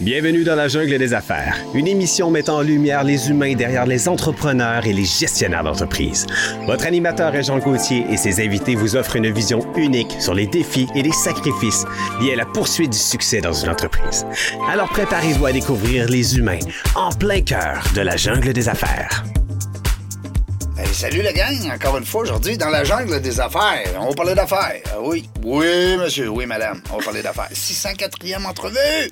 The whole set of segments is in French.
Bienvenue dans la jungle des affaires, une émission mettant en lumière les humains derrière les entrepreneurs et les gestionnaires d'entreprise. Votre animateur est Jean Gauthier et ses invités vous offrent une vision unique sur les défis et les sacrifices liés à la poursuite du succès dans une entreprise. Alors préparez-vous à découvrir les humains en plein cœur de la jungle des affaires. Salut la gang, encore une fois aujourd'hui dans la jungle des affaires. On va parler d'affaires. Oui, oui monsieur, oui madame, on va parler d'affaires. 604e entrevue.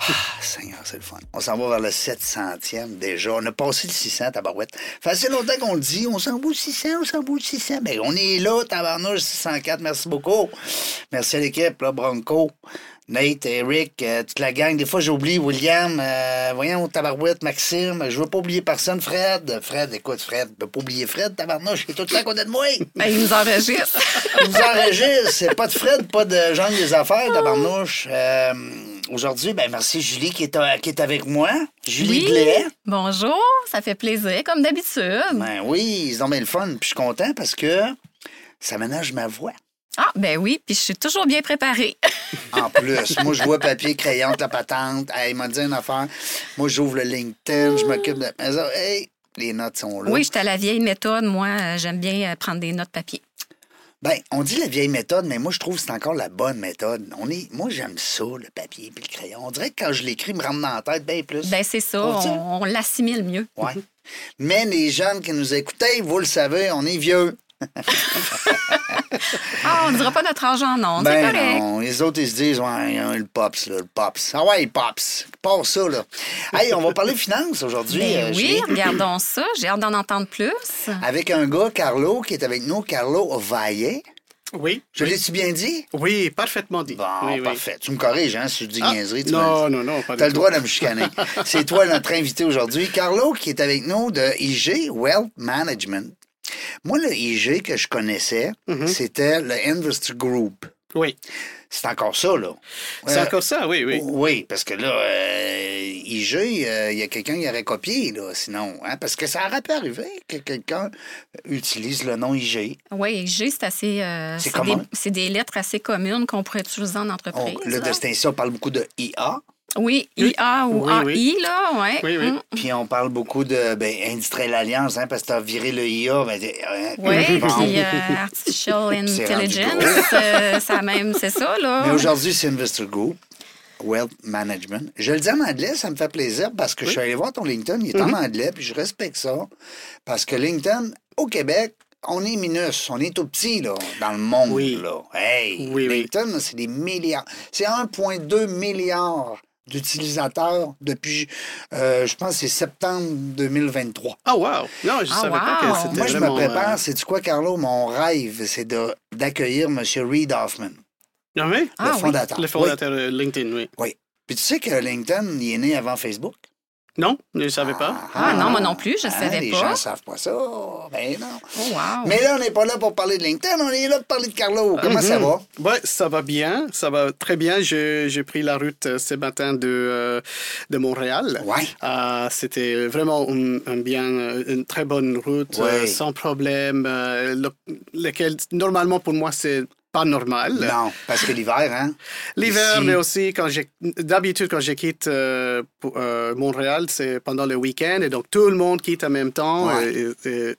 Ah, Seigneur, c'est le fun. On s'en va vers le 700e déjà. On a passé le 600, tabarouette. Fait assez longtemps qu'on le dit. On s'en va au 600, on s'en va au 600. Ben, on est là, tabarnouche 604. Merci beaucoup. Merci à l'équipe, là, Bronco. Nate, Eric, euh, toute la gang. Des fois, j'oublie William, euh, voyons, Tabarouette, Maxime. Je veux pas oublier personne. Fred. Fred, écoute, Fred. Je veux pas oublier Fred, Tabarnouche. Il est tout le temps à côté de moi. Ben, il nous enregistre. Il nous enregistre. C'est pas de Fred, pas de Jean des affaires, Tabarnouche. Euh, Aujourd'hui, ben merci Julie qui est, euh, qui est avec moi. Julie Oui. Blais. Bonjour, ça fait plaisir, comme d'habitude. Ben oui, ils ont bien le fun. Puis je suis content parce que ça ménage ma voix. Ah, ben oui, puis je suis toujours bien préparée. En plus, moi, je vois papier, crayon, la patente. Hey, il m'a dit une affaire. Moi, j'ouvre le LinkedIn, je m'occupe de la maison. Hey, les notes sont là. Oui, j'étais à la vieille méthode. Moi, euh, j'aime bien euh, prendre des notes papier. Ben, on dit la vieille méthode, mais moi, je trouve que c'est encore la bonne méthode. On est... Moi, j'aime ça, le papier puis le crayon. On dirait que quand je l'écris, il me rentre dans la tête bien plus. Ben, c'est ça, On on, l'assimile mieux. Ouais. Mais les jeunes qui nous écoutaient, vous le savez, on est vieux. Ah, on ne dira pas notre âge en nom, c'est Ben correct. non, les autres, ils se disent, ouais, hein, le pops, là, le pops. Ah ouais, pops, passe ça, là. hey, on va parler finances aujourd'hui. Ben euh, oui, regardons ça. J'ai hâte d'en entendre plus. Avec un gars, Carlo, qui est avec nous, Carlo Vaillet. Oui. Je l'ai-tu bien dit? Oui, parfaitement dit. Bon, oui, oui. parfait. Tu me corriges, hein, si je dis Ah, niaiserie. tu non, non, non, pas du T'as le droit de me chicaner. C'est toi notre invité aujourd'hui. Carlo, qui est avec nous de IG Wealth Management. Moi, le IG que je connaissais, Mhm. c'était le Investor Group. Oui. C'est encore ça, là. C'est Euh, encore ça, oui, oui. Oui, parce que là, euh, IG, euh, il y a quelqu'un qui aurait copié, là, sinon. Hein, parce que ça aurait pu arriver que quelqu'un utilise le nom IG. Oui, G, c'est assez. euh, C'est des, des lettres assez communes qu'on pourrait utiliser en On, entreprise. le là. distinction parle beaucoup de IA, Oui, IA ou Oui, AI, oui. là, ouais. Oui, oui. Mm. puis on parle beaucoup de ben, Industrial Alliance, hein, parce que tu as viré le IA. Ben, t'es- hein, Oui, bon. puis euh, Artificial Intelligence, euh, ça même, c'est ça, là. Mais aujourd'hui, c'est Investor Group. Wealth Management. Je le dis en anglais, ça me fait plaisir parce que je suis allé voir ton LinkedIn, il est en anglais, puis je respecte ça. Parce que LinkedIn, au Québec, on est minus, on est tout petit, là, dans le monde, Oui. là. Hey, Oui. LinkedIn, c'est des milliards. C'est 1,2 milliard d'utilisateurs depuis, euh, je pense, que c'est septembre 2023. Ah, wow. Non, je Ah, savais pas que c'était Moi, je me prépare, euh, c'est du quoi, Carlo? Mon rêve, c'est de- d'accueillir M. Reed Hoffman, Ah oui? Ah, oui. fondateur. Le fondateur de LinkedIn, oui. Oui, oui. Puis tu sais que LinkedIn, il est né avant Facebook? Non, je ne savais pas. Ah, non, moi non plus, je Hein, savais les pas. gens savent pas ça. Ben non. Oh, wow. Mais là, on n'est pas là pour parler de LinkedIn, on est là pour parler de Carlo. Comment ça va? Oui, ça va bien, ça va très bien. Je- J'ai pris la route euh, ce matin de, euh, de Montréal. Ouais. Euh, C'était vraiment un, un bien, euh, une très bonne route, Ouais. euh, sans problème, euh, le- lequel normalement pour moi c'est pas normal. Non, parce que l'hiver, hein? L'hiver, Ici- mais aussi quand j'ai d'habitude quand je quitte euh, pour- euh, Montréal, c'est pendant le week-end et donc tout le monde quitte en même temps. Ouais. Et- et-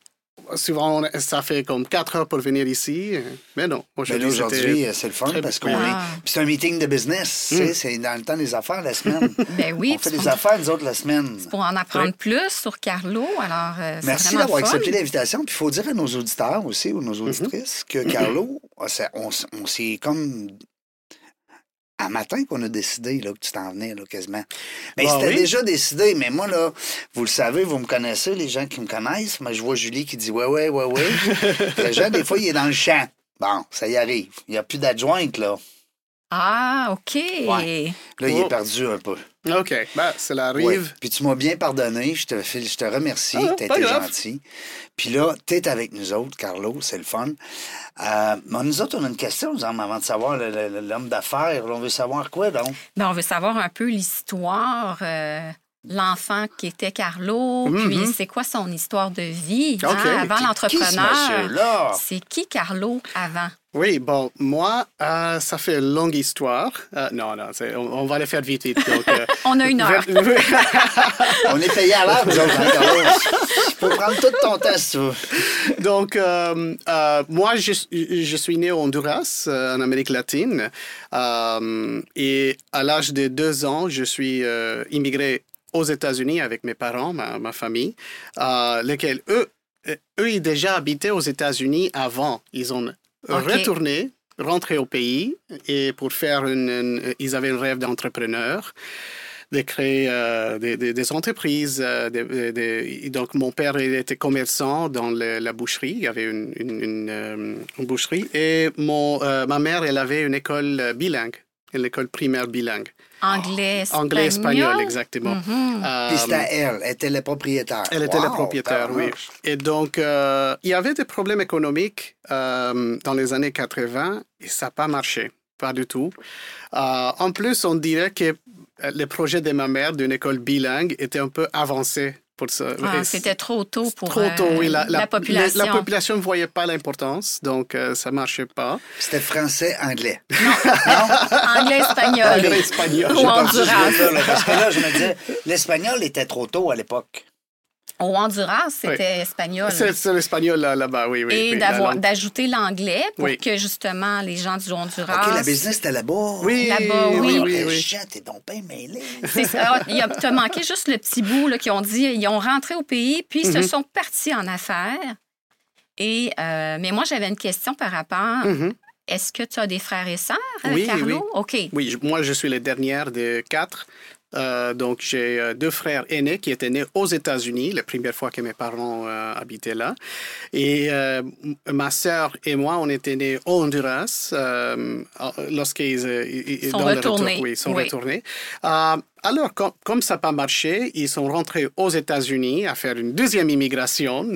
souvent, ça fait comme quatre heures pour venir ici. Mais non, aujourd'hui, aujourd'hui, c'était- c'est le fun parce qu'on est. Ah. Puis c'est un meeting de business. sais, C'est dans le temps des affaires la semaine. Ben oui, on fait des pour- affaires, nous autres, la semaine. Pour en apprendre plus sur Carlo, alors euh, Merci d'avoir accepté l'invitation. Puis il faut dire à nos auditeurs aussi ou nos auditrices que Carlo, on s'est comme. Un matin qu'on a décidé là, que tu t'en venais là, quasiment. Mais Ah c'était oui? déjà décidé, mais moi, là, vous le savez, vous me connaissez, les gens qui me connaissent. Mais je vois Julie qui dit Ouais, ouais, ouais, ouais. le gens, des fois, il est dans le champ. Bon, ça y arrive. Il n'y a plus d'adjointe, là. Ah, OK. Ouais. Là, il est Oh. perdu un peu. OK, ben, cela Ouais. arrive. Puis tu m'as bien pardonné, je te, je te remercie, Ah, t'as été grave. gentil. Puis là, t'es avec nous autres, Carlo, c'est le fun. Euh, mais nous autres, on a une question, nous, avant de savoir l'homme d'affaires. On veut savoir quoi, donc? Ben, on veut savoir un peu l'histoire euh, l'enfant qui était Carlo, puis c'est quoi son histoire de vie hein, avant l'entrepreneur? C'est qui Carlo avant? Oui, bon, moi, euh, ça fait une longue histoire. Euh, non, non, on, on va le faire vite, vite. Donc, euh, On a une heure. On est payé à l'heure, hein? Tu peux prendre tout ton temps, si tu veux. Donc, euh, euh, moi, je, je suis né au Honduras, euh, en Amérique latine. Euh, et à l'âge de deux ans, je suis euh, immigré aux États-Unis avec mes parents, ma, ma famille, euh, lesquels, eux, euh, eux, ils déjà habitaient aux États-Unis avant. Ils ont retourné, rentré au pays, et pour faire une, une- ils avaient un rêve d'entrepreneur de créer euh, des, des- des entreprises. euh, des- donc, mon père il était commerçant dans le- la boucherie. Il y avait une, une- une, euh, une boucherie. Et mon, ma mère, elle avait une école bilingue, une école primaire bilingue. Anglais, espagnol. Anglais, espagnol, exactement. Euh, Puis c'était à elle. Elle était la propriétaire. elle était la Wow, propriétaire, oui. Et donc, euh, il y avait des problèmes économiques euh, dans les années 80 et ça n'a pas marché, pas du tout. Euh, en plus, on dirait que le projet de ma mère d'une école bilingue était un peu avancé pour ça. Ah, C'était trop tôt pour trop tôt, euh, oui. La, la, la- population. La, population ne voyait pas l'importance, donc euh, ça ne marchait pas. C'était français-anglais. Anglais, espagnol. Anglais, espagnol. Ou J'ai parti Honduras. ce bout-là, là, Parce que là, je me disais, l'espagnol était trop tôt à l'époque. Au Honduras, c'était espagnol. C'est l'espagnol là- là-bas, oui, oui. Et oui, d'ajouter l'anglais pour Oui. que justement les gens du Honduras. OK, la business était là-bas. Oui, Là-bas, oui. oui, oui, oui. chat, t'es donc bien mêlé. C'est ça. Il y a- T'as manqué juste le petit bout là, qui ont dit ils ont rentré au pays, puis ils se Mhm. sont partis en affaires. Et, euh, mais moi, j'avais une question par rapport. Mhm. Est-ce que tu as des frères et sœurs, Oui, Carlo? oui. OK. Oui, je- moi, je suis la dernière de quatre. Euh, donc, j'ai euh, deux frères aînés qui étaient nés aux États-Unis, la première fois que mes parents euh, habitaient là. Et euh, ma sœur et moi, on était nés au Honduras lorsqu'ils ils- Sont retournés. retour- oui, ils sont Oui. retournés. Alors, com- comme ça n'a pas marché, ils sont rentrés aux États-Unis à faire une deuxième immigration.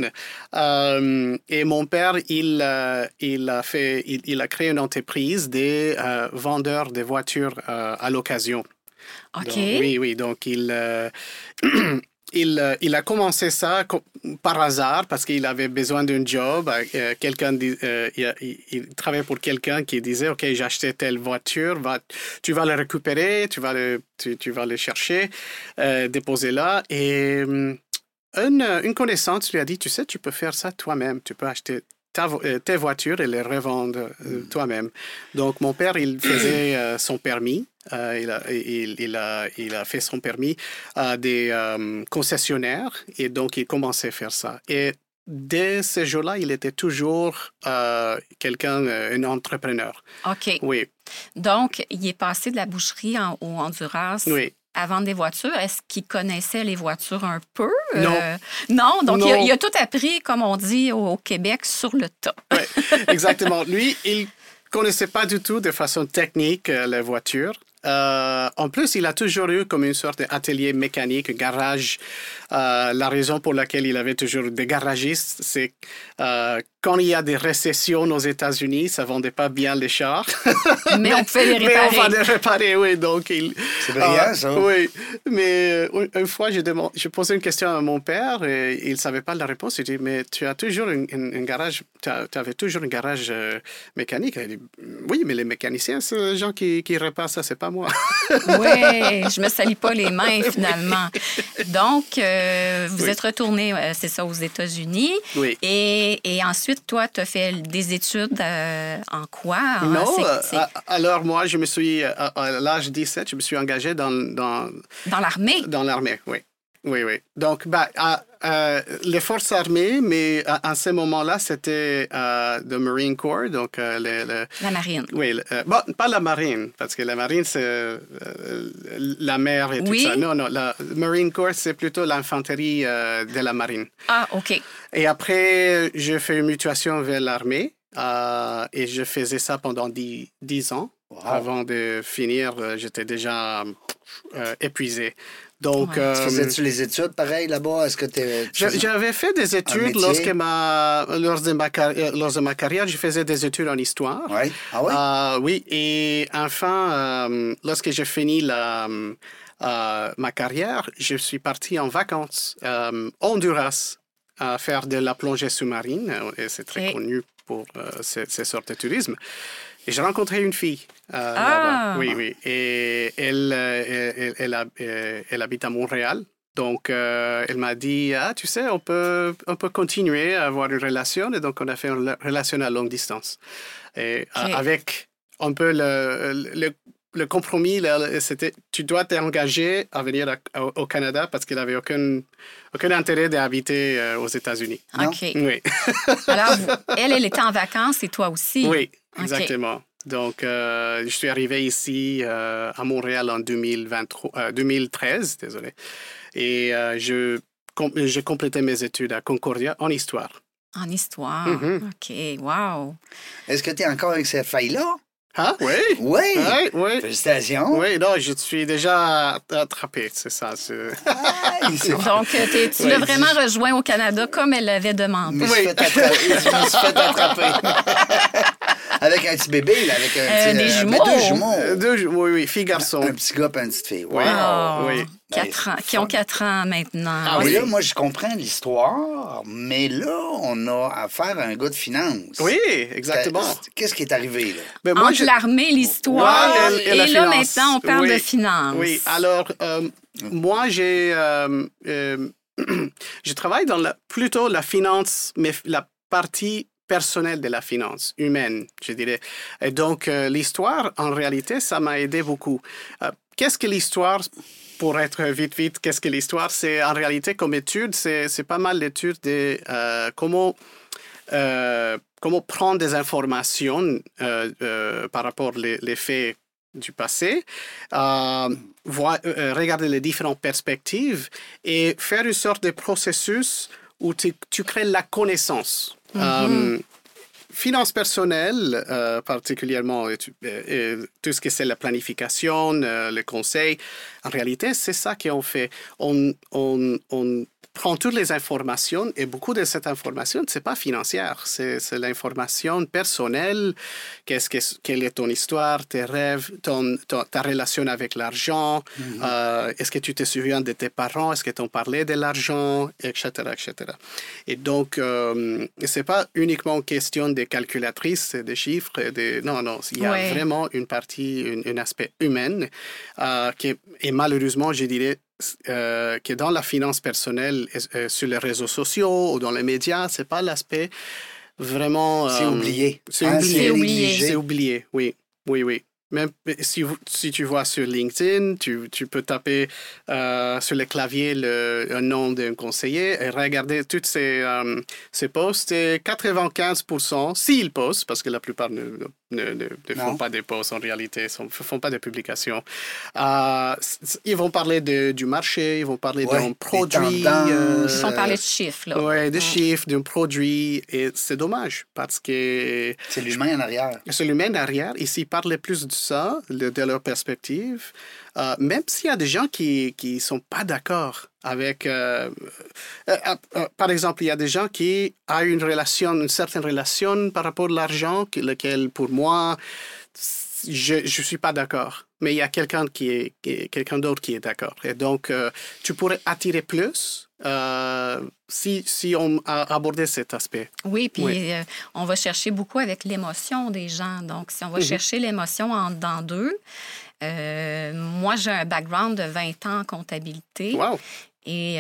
Et mon père, il, il, a fait, il, il a créé une entreprise des vendeurs de voitures à l'occasion. Oui, oui. Donc, il, euh, il, euh, il a commencé ça par hasard parce qu'il avait besoin d'un job. Euh, il, il- il travaillait pour quelqu'un qui disait, OK, j'ai acheté telle voiture, tu vas la récupérer, tu vas le, tu, tu vas le chercher, déposer là. Et hum, une, une connaissance lui a dit, tu sais, tu peux faire ça toi-même. Tu peux acheter ta euh, tes voitures et les revendre euh, toi-même. Donc, mon père, il faisait euh, son permis. Euh, il, a, il, il a, il a fait son permis à des concessionnaires et donc il commençait à faire ça. Et dès ce jour-là, il était toujours quelqu'un, un entrepreneur. OK. Oui, Donc, il est passé de la boucherie en- au Honduras oui. À vendre des voitures? Est-ce qu'il connaissait les voitures un peu? Non. Euh, non, donc Il, a, Non. il a tout appris, comme on dit au, au Québec, sur le tas. Exactement. Lui, il connaissait pas du tout de façon technique euh, les voitures. Euh, en plus, il a toujours eu comme une sorte d'atelier mécanique, garage. Euh, la raison pour laquelle il avait toujours des garagistes, c'est euh, quand il y a des récessions aux États-Unis, ça vendait pas bien les chars. Mais on pouvait les Mais on va réparer. les réparer, oui. Donc, il, C'est ça. Oui, mais euh, une- fois, j'ai demandé- j'ai posé une question à mon père et il ne savait pas la réponse. Il dit, mais tu as toujours un, un- un garage, tu avais toujours un garage euh, mécanique. Il dit, oui, mais les mécaniciens, c'est les gens qui, qui réparent ça, c'est pas moi. Oui, je me salis pas les mains finalement. Donc, euh, vous Oui. êtes retourné, euh, c'est ça, aux États-Unis. Oui. Et, et ensuite, toi, tu as fait des études euh, en quoi? hein? Non, alors moi, je me suis, à, à l'âge de 17, je me suis engagé dans, dans, dans l'armée? dans l'armée, oui. Oui, oui. Donc, bah, euh, les forces armées, mais à, à ce moment-là, c'était euh, le Marine Corps, donc euh, le- le, La marine. Oui, le- euh, bon, pas la marine, parce que la marine, c'est euh, la mer et tout Oui. ça. Non, non, la Marine Corps, c'est plutôt l'infanterie euh, de la marine. Ah, OK. Et après, j'ai fait une mutation vers l'armée euh, et je faisais ça pendant dix, dix ans. Wow. Avant de finir, j'étais déjà euh, épuisé. Donc, Ouais. euh, Tu Faisais-tu les études pareil là-bas? Est-ce que tu j'a- j'avais fait des études lorsque ma, lors, de ma, euh, lors de ma carrière. Je faisais des études en histoire. Oui. Ah oui? Euh, oui, et enfin, euh, lorsque j'ai fini la, euh, ma carrière, je suis parti en vacances euh, au Honduras à faire de la plongée sous-marine. Et c'est très connu pour euh, ces, ces sortes de tourisme. Et j'ai rencontré une fille. Euh, Ah! Oui, oui. Et elle, euh, elle, euh, elle habite à Montréal. Donc, euh, elle m'a dit, ah, tu sais, on peut, on peut continuer à avoir une relation. Et donc, on a fait une relation à longue distance. Et avec un peu le, le, le compromis, c'était, tu dois t'engager à venir à- au, au Canada parce qu'il n'avait aucun, aucun intérêt d'habiter euh, aux États-Unis. OK. Oui, Alors, elle, elle était en vacances et toi aussi? oui, exactement. Donc, euh, je suis arrivé ici euh, à Montréal en 2023, euh, 2013, désolé. Et euh, je, com- j'ai complété mes études à Concordia en histoire. En histoire. Mhm. OK. Wow. Est-ce que tu es encore avec cette faille-là? Ah, oui? Oui! Oui, oui. Félicitations! Oui, non, je suis déjà attrapé, c'est ça. Donc, tu Oui. l'as vraiment rejoint au Canada comme elle l'avait Je demandé. Oui. Je me suis fait attraper. avec un petit bébé, là, avec un Euh, petit, des euh, jumeaux. deux jumeaux. Euh, deux, ju- oui, oui, fille, garçon. Un petit gars et une petite fille. Wow. Oui. Oh, oui. quatre Ben, ans, qui ont quatre ans maintenant. Ah Oui, là, moi, je comprends l'histoire, mais là, on a affaire à un gars de finance. Oui, exactement. Qu'est-ce qui est arrivé, là? Ben, moi, Entre je- l'armée, l'histoire, Ouais, et- et et, la là, finance. maintenant, on parle Oui. de finances. Oui, alors, euh, moi, j'ai. euh, euh, je travaille dans la, plutôt la finance, mais la partie personnelle de la finance, humaine, je dirais. Et donc, euh, l'histoire, en réalité, ça m'a aidé beaucoup. Euh, qu'est-ce que l'histoire pour être vite, vite, qu'est-ce que l'histoire? C'est en réalité, comme étude, c'est pas mal d'études de euh, comment, comment prendre des informations par rapport les, les faits du passé, voir- regarder les différentes perspectives et faire une sorte de processus où tu crées la connaissance. Euh, Finances personnelles, euh, particulièrement tout ce que c'est la planification, euh, le conseil, en réalité, c'est ça qu'on fait. On, on, on prend toutes les informations et beaucoup de cette information, c'est pas financière, c'est l'information personnelle. Qu'est-ce que, quelle est ton histoire, tes rêves, ton, ton- ta relation avec l'argent, euh, est-ce que tu te souviens de tes parents, est-ce que t'ont parlé de l'argent, etc., etc. Et donc, euh, c'est pas uniquement une question des calculatrices, des chiffres, des... non, non, il y a Ouais. vraiment une partie, un, un aspect humain euh, qui est- et malheureusement, je dirais euh, que dans la finance personnelle, euh, sur les réseaux sociaux ou dans les médias, c'est pas l'aspect vraiment. C'est euh, oublié. C'est Hein, oublié. C'est oublié. négligé. C'est oublié, oui. Oui, oui. Même si, tu vois sur LinkedIn, tu, tu peux taper euh, sur le clavier le, nom d'un conseiller et regarder tous ces, euh, ces posts. Et 95%, s'ils postent, parce que la plupart ne, ne, ne, font pas des posts en réalité, ne font pas de publications, euh, ils vont parler de, du marché, ils vont parler Ouais, d'un des produit. Ils sont parlé de chiffres, là. Oui, des chiffres, d'un produit. Et c'est dommage parce que C'est l'humain en arrière. c'est l'humain derrière. Et s'ils parlaient plus de ça, de, leur perspective, euh, même s'il y a des gens qui ne sont pas d'accord avec... euh, euh, par exemple, il y a des gens qui ont une relation, une certaine relation par rapport à l'argent, que- lequel, pour moi, je ne suis pas d'accord. Mais il y a quelqu'un qui est, quelqu'un d'autre qui est d'accord. Et donc, tu pourrais attirer plus euh, si, si on a abordé cet aspect. Oui, puis Oui. euh, on va chercher beaucoup avec l'émotion des gens. Donc, si on va Mhm. chercher l'émotion en dedans d'eux, euh, moi, j'ai un background de 20 ans en comptabilité. Wow! Et,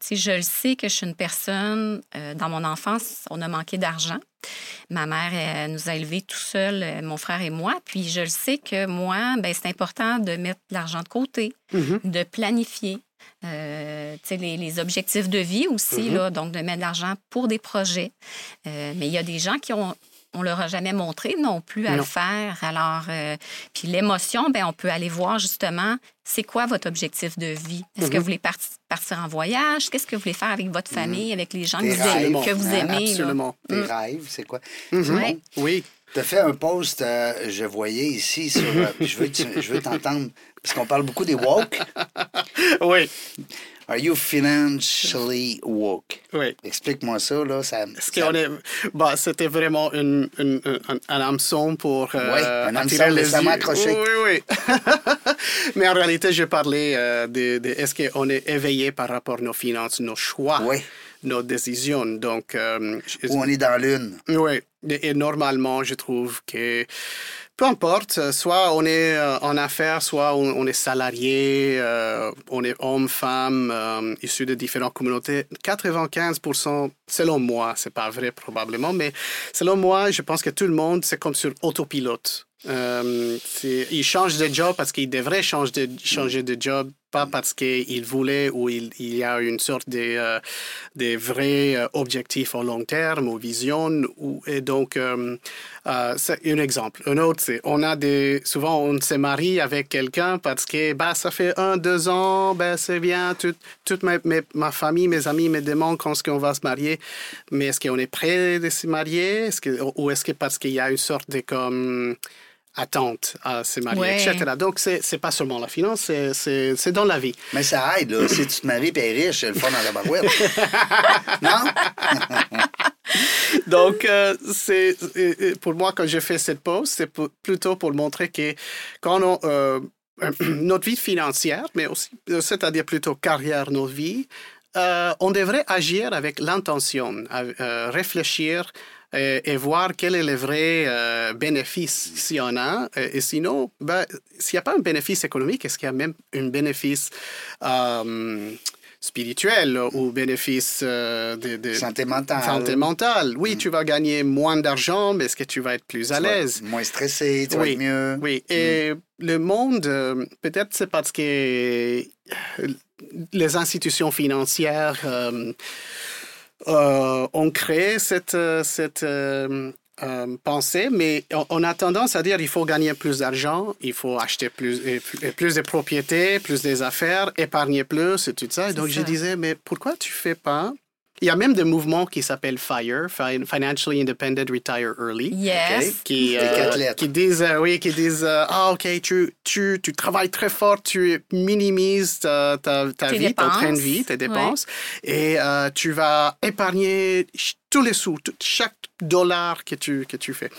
sais, je le sais que je suis une personne, dans mon enfance, on a manqué d'argent. Ma mère elle nous a élevés tout seul, mon frère et moi. Puis je le sais que moi, ben, c'est important de mettre de l'argent de côté, Mhm. de planifier. Euh, les, les objectifs de vie aussi, Mhm. là, donc de mettre de l'argent pour des projets. Euh, mais il y a des gens qui ont, on leur a jamais montré non plus à Non. le faire. Alors, euh, puis l'émotion, ben, on peut aller voir justement, c'est quoi votre objectif de vie? Est-ce que Mhm. vous voulez parti- partir en voyage? Qu'est-ce que vous voulez faire avec votre famille, avec les gens que vous, aimez, que vous hein, aimez? là? Absolument. Tes Mm. rêves, c'est quoi? Mhm. Ouais. Oui. Tu as fait un post, euh, je voyais ici sur. euh, je veux, tu- je veux t'entendre, parce qu'on parle beaucoup des woke. Oui. Are you financially woke? Oui. Explique-moi ça, là. Ça, Est-ce ça- qu'on est... bah, c'était vraiment une, une- un, un hameçon pour euh, Ouais, un attirer hameçon les yeux. accroché. Oui, oui. Mais en réalité, je parlais euh, de, de est-ce qu'on est éveillé par rapport à nos finances, nos choix, Oui. nos décisions. Donc, euh, je- Ou on est dans l'une. oui, et, normalement, je trouve que peu importe, euh, soit on est euh, en affaires, soit on, est salarié, euh, on est homme, femme, issu de différentes communautés. 95%, selon moi, c'est pas vrai probablement, mais selon moi, je pense que tout le monde, c'est comme sur autopilote. Euh, il change de job parce qu'il devrait changer de, changer de job, pas parce qu'il voulait ou il, il y a une sorte de, euh, des vrais euh, objectifs à long terme ou vision. Ou, et donc, euh, euh, c'est un exemple. Un autre, c'est on a des. Souvent, on se marie avec quelqu'un parce que bah, ça fait un, deux ans, ben, c'est bien, tout- toute ma, famille, mes amis me demandent quand est-ce qu'on va se marier. Mais est-ce qu'on est prêt de se marier? Ou est-ce que parce qu'il y a une sorte de comme attente à se marier, Ouais. etc. Donc, c'est c'est pas seulement la finance, c'est- c'est c'est dans la vie. Mais ça aide, là. si tu te maries et t'es riche, c'est le fun dans la barouette. non? Donc, euh, c'est pour moi, quand je fais cette pause, c'est pour- plutôt pour montrer que quand on, euh, notre vie financière, mais aussi, euh, c'est-à-dire plutôt carrière, nos vies, euh, on devrait agir avec l'intention, réfléchir et, et voir quel est le vrai euh, bénéfice s'il y en a. Et, et sinon, ben, s'il n'y a pas un bénéfice économique, est-ce qu'il y a même un bénéfice euh, spirituel ou bénéfice euh, de, de- Santé mentale. Santé mentale? Oui, tu vas gagner moins d'argent, mais est-ce que tu vas être plus à vas l'aise? Moins stressé, tu vas Oui. être mieux. Oui, et le monde, euh, peut-être c'est parce que euh, les institutions financières euh, ont créé cette, euh, cette euh, euh, pensée, mais on, on a tendance à dire il faut gagner plus d'argent, il faut acheter plus, plus, de propriétés, plus des affaires, épargner plus et tout ça. Et donc je disais, mais pourquoi tu fais pas il y a même des mouvements qui s'appellent FIRE, Fin- Financially Independent Retire Early. Yes. qui, euh, qui disent, euh, oui, qui disent, euh, ah, OK, tu, tu, tu travailles très fort, tu minimises ta, ta, ta vie, ton train de vie, tes dépenses, et euh, tu vas épargner tous les sous, tout- chaque dollar que tu, que tu fais.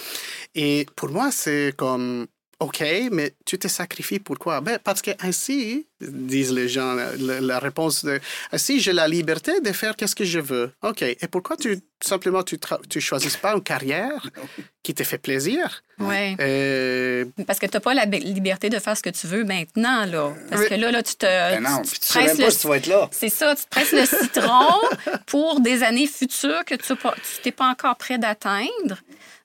Et pour moi, c'est comme, OK, mais tu te sacrifies pourquoi? Ben, parce que ainsi, disent les gens, la, la réponse de, ainsi, j'ai la liberté de faire qu'est-ce que je veux. OK, et pourquoi tu, simplement, tu, tu choisis pas une carrière qui te fait plaisir? Ouais. Euh, Parce que tu n'as pas la liberté de faire ce que tu veux maintenant, là. Parce Oui. que là, là tu te. Ben non, tu tu sais même pas le- si tu vas être là. C'est ça, tu te presses le citron pour des années futures que tu n'es pas encore prêt d'atteindre.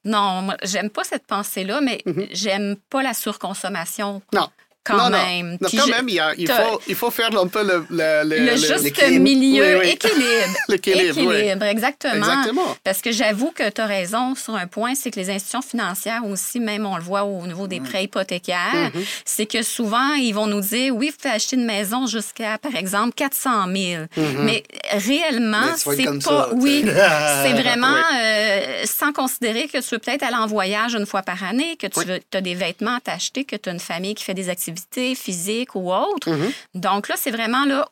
Non, moi, j'aime pas cette pensée-là, mais j'aime pas la surconsommation non. Quand non, même. Non, quand je- même, il, a- faut, il faut faire un peu le... Le, le- le le- juste milieu, Oui, oui. équilibre. Oui. Équilibre, exactement. Exactement. Parce que j'avoue que tu as raison sur un point, c'est que les institutions financières aussi, même on le voit au niveau des prêts hypothécaires, Mm-hmm. c'est que souvent, ils vont nous dire, oui, vous pouvez acheter une maison jusqu'à, par exemple, 400 000. Mm-hmm. Mais réellement, c'est pas... ça, oui, c'est vraiment euh, sans considérer que tu veux peut-être aller en voyage une fois par année, que tu as des vêtements à t'acheter, que tu as une famille qui fait des activités physiques ou autres. Mm-hmm. Donc là, c'est vraiment là,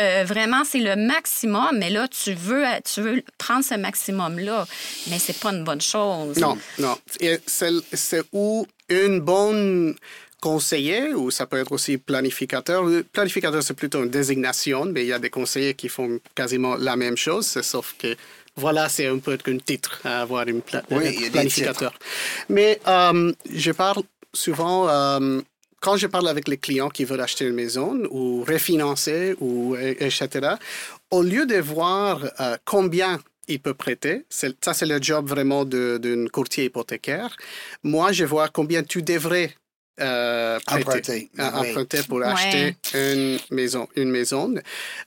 euh, vraiment, c'est le maximum, mais là, tu veux, tu veux prendre ce maximum-là, mais c'est pas une bonne chose. Non, non. C'est où une bonne conseiller, ou ça peut être aussi planificateur. Le planificateur, c'est plutôt une désignation, mais il y a des conseillers qui font quasiment la même chose, sauf que voilà, c'est un peu qu'un titre à avoir une pla- Oui, un planificateur. Mais euh, je parle souvent, euh, quand je parle avec les clients qui veulent acheter une maison ou refinancer, ou, et- etc., au lieu de voir euh, combien il peut prêter, ça c'est le job vraiment d'un courtier hypothécaire, moi je vois combien tu devrais euh, prêter, Emprunter, euh, oui. emprunter pour Ouais. acheter une maison. Une maison.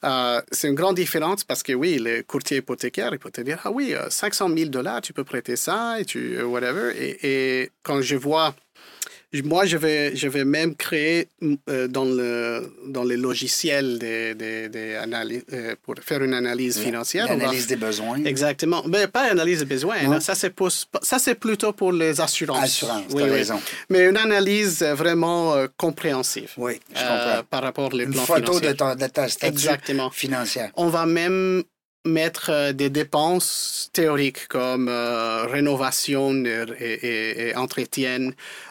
Euh, c'est une grande différence parce que oui, le courtier hypothécaire, il peut te dire, ah oui, euh, 500 000 dollars, tu peux prêter ça, et tu, whatever. Et, et quand je vois, moi, je vais, je vais même créer euh, dans, le, dans les logiciels des, des, des euh, pour faire une analyse financière. on va L'analyse des besoins. Exactement. Mais pas analyse de besoin. Non. là. Ça, c'est pour- ça, c'est plutôt pour les assurances. Assurance, Oui, oui. raison. Mais une analyse euh, vraiment euh, compréhensive. Oui, je comprends. par rapport aux Une plans photo de, financiers. ton, de ta Exactement. financière. On va même mettre euh, des dépenses théoriques comme euh, rénovation et, et- et entretien.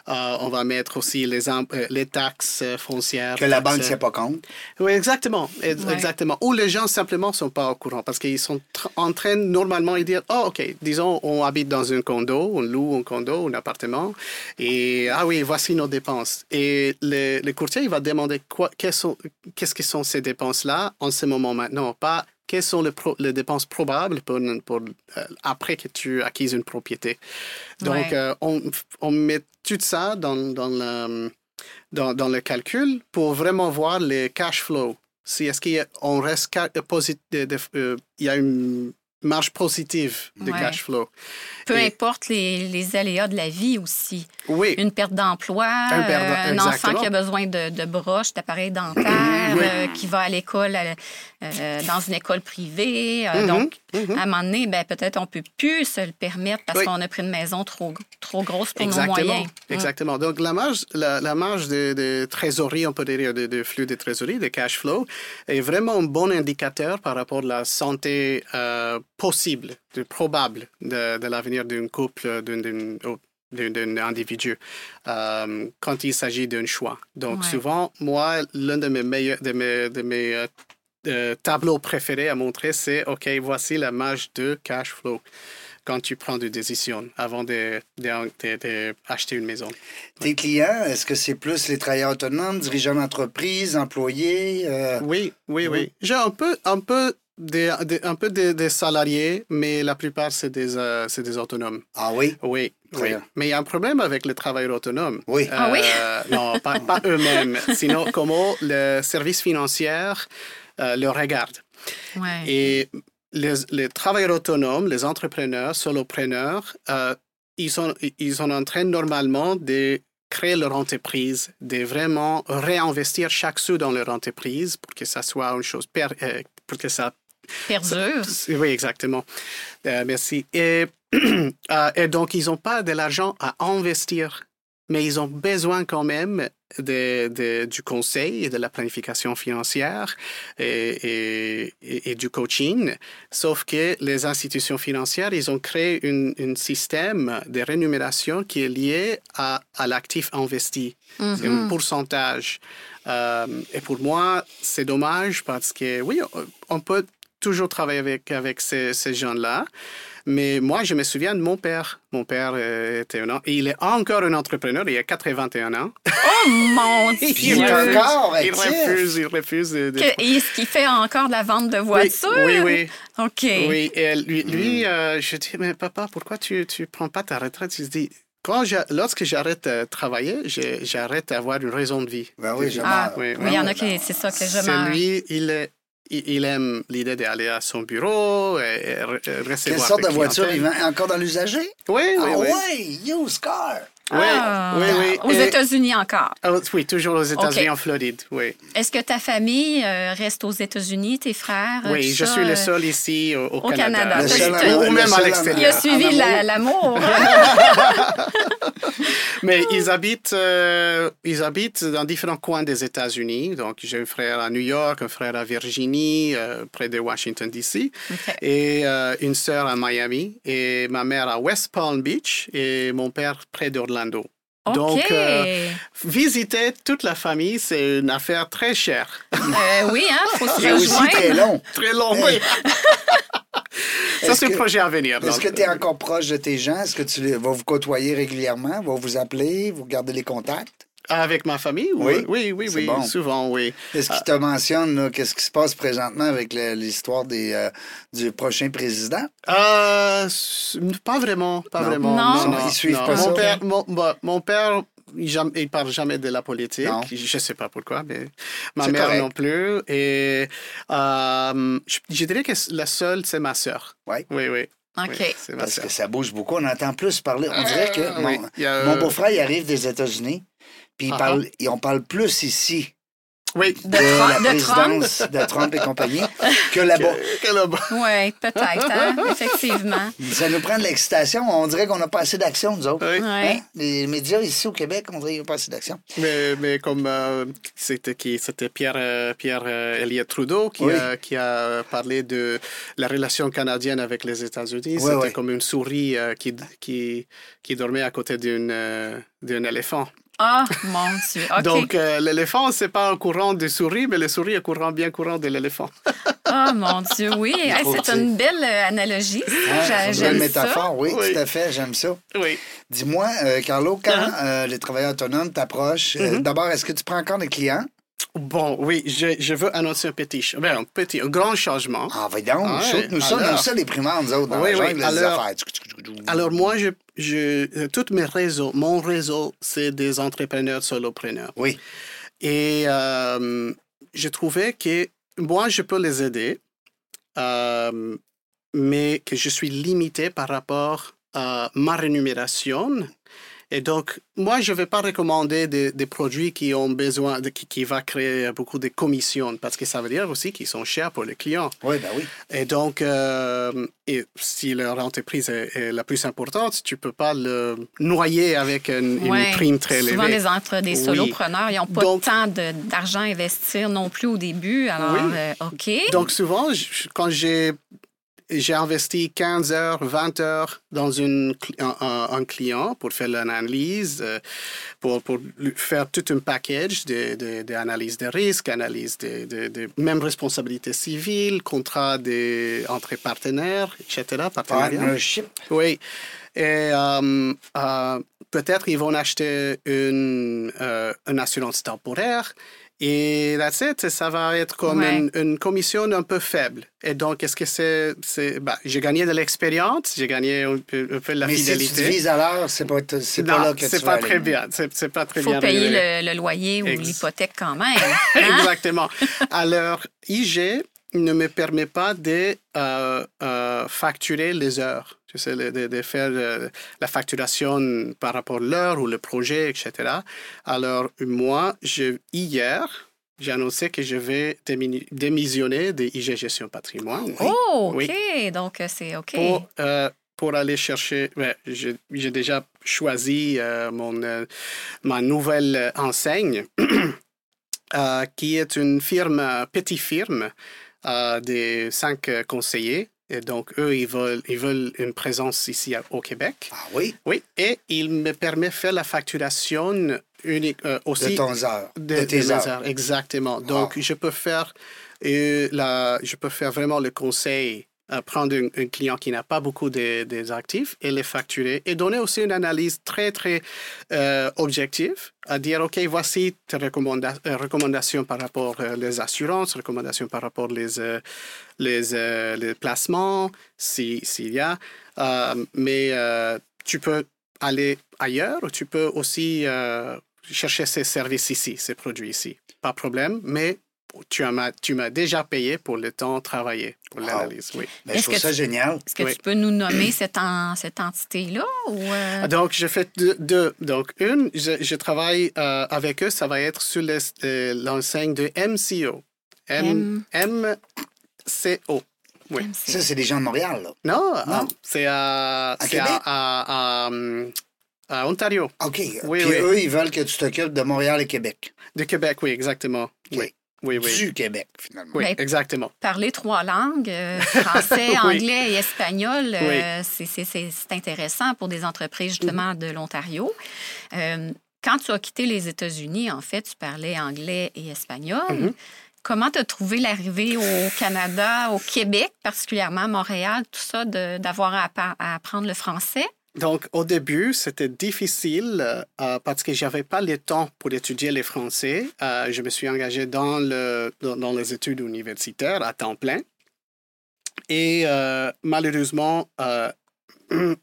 Euh, on va mettre aussi les, taxes foncières. Que la banque ne sait pas compte. Oui, exactement. Ouais. Exactement. Ou les gens simplement ne sont pas au courant parce qu'ils sont en train normalement de dire Oh, OK, disons, on habite dans un condo, on loue un condo, un appartement, et ah oui, voici nos dépenses. Et le, le courtier, il va demander quoi, quelles sont- qu'est-ce que sont ces dépenses-là en ce moment maintenant, pas quelles sont les, pro- les dépenses probables pour, pour, euh, après que tu acquises une propriété? Donc, Ouais. euh, on, on met tout ça dans, dans le dans, dans le calcul pour vraiment voir les cash flow. Si est-ce qu'on reste euh, il y a une marge positive de Ouais. cash flow. Peu Et- importe les, les aléas de la vie aussi. Oui. Une perte d'emploi, Un euh, enfant qui a besoin de, de broches, d'appareils dentaires, Oui. euh, qui va à l'école, euh, dans une école privée. Euh, Mhm, Donc, mhm. à un moment donné, ben, peut-être on peut plus se le permettre parce Oui. qu'on a pris une maison trop, trop grosse pour nos Exactement. moyens. Mm. Exactement. Donc, la marge, la, la marge de, de trésorerie, on peut dire, de, de flux de trésorerie, de cash flow, est vraiment un bon indicateur par rapport à la santé euh, possible, de, probable de, de l'avenir d'un couple, d'un- d'un d'un- d'un individu euh, quand il s'agit d'un choix. Donc, Ouais. souvent, moi, l'un de mes meilleurs, de mes, de mes euh, tableaux préférés à montrer, c'est OK, voici la marge de cash flow quand tu prends des décisions avant de, de- de- de acheter une maison. Tes clients, est-ce que c'est plus les travailleurs autonomes, dirigeants d'entreprise, employés? euh, Oui, oui, Oui. oui. J'ai un peu, un peu des, des- un peu des, des salariés, mais la plupart, c'est des, euh, c'est des autonomes. Ah oui? Oui, oui. Mais il y a un problème avec les travailleurs autonomes. Oui. Ah oui? Euh, non, pas, pas eux-mêmes. Sinon, comment le service financier euh, le regarde. Ouais. Et les, les travailleurs autonomes, les entrepreneurs, solopreneurs, euh, ils, sont, ils sont en train normalement de créer leur entreprise, de vraiment réinvestir chaque sou dans leur entreprise pour que ça soit une chose, per- euh, pour que ça Perdure. oui, exactement. Euh, merci. Et, euh, et donc, ils n'ont pas de l'argent à investir, mais ils ont besoin quand même de, de- du conseil et de la planification financière et, et- du coaching. Sauf que les institutions financières, ils ont créé un système de rémunération qui est lié à, à l'actif investi. C'est un Mhm. pourcentage. Euh, et pour moi, c'est dommage parce que, oui, on peut toujours travailler avec, avec ces, ces gens-là. Mais moi, je me souviens de mon père. Mon père euh, était un... Il est encore un entrepreneur, il a 81 ans. Oh mon Puis il Dieu! est encore Il refuse, il refuse de... de- Que- Est-ce qu'il fait encore de la vente de voitures? oui, oui. OK. Oui, et lui, lui Mm. euh, je dis, mais papa, pourquoi tu ne prends pas ta retraite? Il se dit, quand j'a- lorsque j'arrête de travailler, j'arrête d'avoir une raison de vie. Ben oui, je Ah, oui, oui, il y en a qui, c'est ça que je C'est lui, il, est- il, aime l'idée d'aller à son bureau et, et re- et recevoir Quelle sorte de voiture il vend? Encore dans l'usager? Oui, oui, ah oui. ouais, used car. Oui, Ah, oui, oui. Aux États-Unis encore. Ah, oui, toujours aux États-Unis, en Floride, oui. Est-ce que ta famille euh, reste aux États-Unis, tes frères? Oui, je ça, suis le euh, seul ici au, au au Canada. Canada. Le seul Ou le même à seul en- Il l'extérieur. a suivi la- l'amour. Mais ils habitent, euh, ils habitent dans différents coins des États-Unis. Donc, j'ai un frère à New York, un frère à Virginie, euh, près de Washington, D.C., et euh, une sœur à Miami, et ma mère à West Palm Beach, et mon père près d'Orlando. Donc, euh, Visiter toute la famille, c'est une affaire très chère. Euh, oui, hein, faut se C'est aussi très long. Très long, oui. Ça, c'est un que- projet à venir. Est-ce que tu es encore proche de tes gens? Est-ce que tu les- vas vous côtoyer régulièrement? Va vous appeler? Vous gardez les contacts? Avec ma famille? Oui. Oui, oui, oui, bon. souvent, oui. Est-ce qu'il te mentionne là, qu'est-ce qui se passe présentement avec l'histoire des, euh, du prochain président? Euh, pas vraiment, pas Non. vraiment. Non? Ils suivent pas mon ça? Père, mon, bah, mon père, il, il parle jamais de la politique. Non. Je sais pas pourquoi, mais ma mère correct. non plus. Et euh, je, je dirais que la seule, c'est ma sœur. Ouais. Oui, oui. OK. oui, c'est ma Parce que ça bouge beaucoup. On entend plus parler. On dirait que mon, oui. A, mon euh, beau-frère, il arrive des États-Unis, puis il Ah, parle, et on parle plus ici Oui. de, la de Trump. présidence de Trump et compagnie que là-bas. Que là-bas. Oui, peut-être, hein, effectivement. Ça nous prend de l'excitation. On dirait qu'on n'a pas assez d'action, nous autres. Oui. Hein? Les médias ici au Québec, on dirait qu'il n'y a pas assez d'action. Mais, mais comme euh, c'était qui c'était Pierre euh, Pierre euh, Elliott Trudeau qui Oui. a qui a parlé de la relation canadienne avec les États-Unis, Oui, c'était oui. comme une souris euh, qui qui qui dormait à côté d'une euh, d'un éléphant. Ah, mon Dieu. Donc euh, l'éléphant c'est pas un courant de souris, mais le souris est courant bien courant de l'éléphant. Ah, mon Dieu, oui. Hey, c'est une belle euh, analogie. une J'aime belle ça. métaphore, oui, Oui. tout à fait, j'aime ça. oui. Dis-moi, euh, Carlo, quand Uh-huh. euh, les travailleurs autonomes t'approchent, euh, Mhm. d'abord, est-ce que tu prends encore des clients? Bon, oui, je, je veux annoncer un petit, ben, un petit, un grand changement. Ah, va donc, shoot-nous ça, alors- nous ça, les primaires, nous autres, dans Oui, oui, alors- affaires. Alors moi, je, je, euh, tous mes réseaux, mon réseau, c'est des entrepreneurs solopreneurs. Oui, Et euh, j'ai trouvé que moi, je peux les aider, euh, mais que je suis limité par rapport à ma rémunération. Et donc, moi, je ne vais pas recommander des, des produits qui ont besoin, de, qui, qui va créer beaucoup de commissions, parce que ça veut dire aussi qu'ils sont chers pour les clients. oui, ben oui. Et donc, euh, et si leur entreprise est, est la plus importante, tu peux pas le noyer avec une, prime très élevée. Souvent, les entre des Oui. solopreneurs, ils n'ont pas Donc- tant d'argent à investir non plus au début. Alors, Oui. euh, OK. Donc, souvent, je- quand j'ai j'ai investi 15 heures, 20 heures dans une, un, client pour faire l'analyse, euh, pour, pour faire tout un package d'analyse de, de, de risque, analyse de, de, de même responsabilité civile, contrat de, entre partenaires, etc. partenariat. Partnership. Oui. Et euh, euh, peut-être ils vont acheter une, euh, une assurance temporaire. Et that's it. Ça va être comme Ouais. une, une commission un peu faible. Et donc, est-ce que c'est. c'est bah, j'ai gagné de l'expérience, j'ai gagné un peu, un peu de la Mais si tu fidélité. divises à l'heure, c'est pas, c'est pas là que tu c'est vas pas aller. très bien. C'est, c'est pas très Il faut bien. payer le, le loyer ou Ex- l'hypothèque quand même. hein? Exactement. Alors, IG ne me permet pas de euh, euh, facturer les heures. Tu sais, de, de faire euh, la facturation par rapport à l'heure ou le projet, etc. Alors, moi, je, hier, j'ai annoncé que je vais démi- démissionner de IG Gestion Patrimoine. Oh, OK. Oui. Donc, euh, c'est OK. Pour, euh, pour aller chercher, ouais, j'ai déjà choisi euh, mon, euh, ma nouvelle enseigne, qui est une firme, petite firme de cinq conseillers. Et donc, eux, ils veulent, ils veulent une présence ici au Québec. Ah oui, Oui, et il me permet de faire la facturation unique euh, aussi de ton heure, de, de, tes de heures, exactement. Donc, je peux faire euh, la, je peux faire vraiment le conseil, euh, prendre un, client qui n'a pas beaucoup de- des actifs et les facturer et donner aussi une analyse très, très euh, objective à dire, OK, voici tes recommanda- euh, recommandations par rapport aux assurances, recommandations par rapport les, les, les placements, si- s'il y a. Mais tu peux aller ailleurs ou tu peux aussi chercher ces services ici, ces produits ici. Pas de problème, mais tu m'as, tu m'as déjà payé pour le temps travaillé, pour Wow. l'analyse, oui. Ben, je Est-ce trouve que ça tu- génial. Est-ce que Oui. tu peux nous nommer cette, en- cette entité-là? Ou, euh, Donc, je fais deux. deux. Donc, une, je, je travaille euh, avec eux, ça va être sur l'enseigne de MCO. M, MCO. Oui. MC. Ça, c'est des gens de Montréal, là. Non, Non? euh, c'est à, À à, à- à, à Ontario, OK. Oui, Puis oui. eux, ils veulent que tu t'occupes de Montréal et Québec. de Québec, oui, exactement. Oui, oui, oui. Du Québec, finalement. Oui, Ben, exactement. Parler trois langues, euh, français, Oui. anglais et espagnol, euh, c'est- c'est c'est- c'est intéressant pour des entreprises justement Mm-hmm. de l'Ontario. Euh, quand tu as quitté les États-Unis, en fait, tu parlais anglais et espagnol. Mhm. Comment tu as trouvé l'arrivée au Canada, au Québec, particulièrement à Montréal, tout ça, de- d'avoir à, à apprendre le français? Donc, au début, c'était difficile euh, parce que j'avais pas le temps pour étudier le français. Euh, je me suis engagé dans, le, dans, dans les études universitaires à temps plein. Et euh, malheureusement, euh,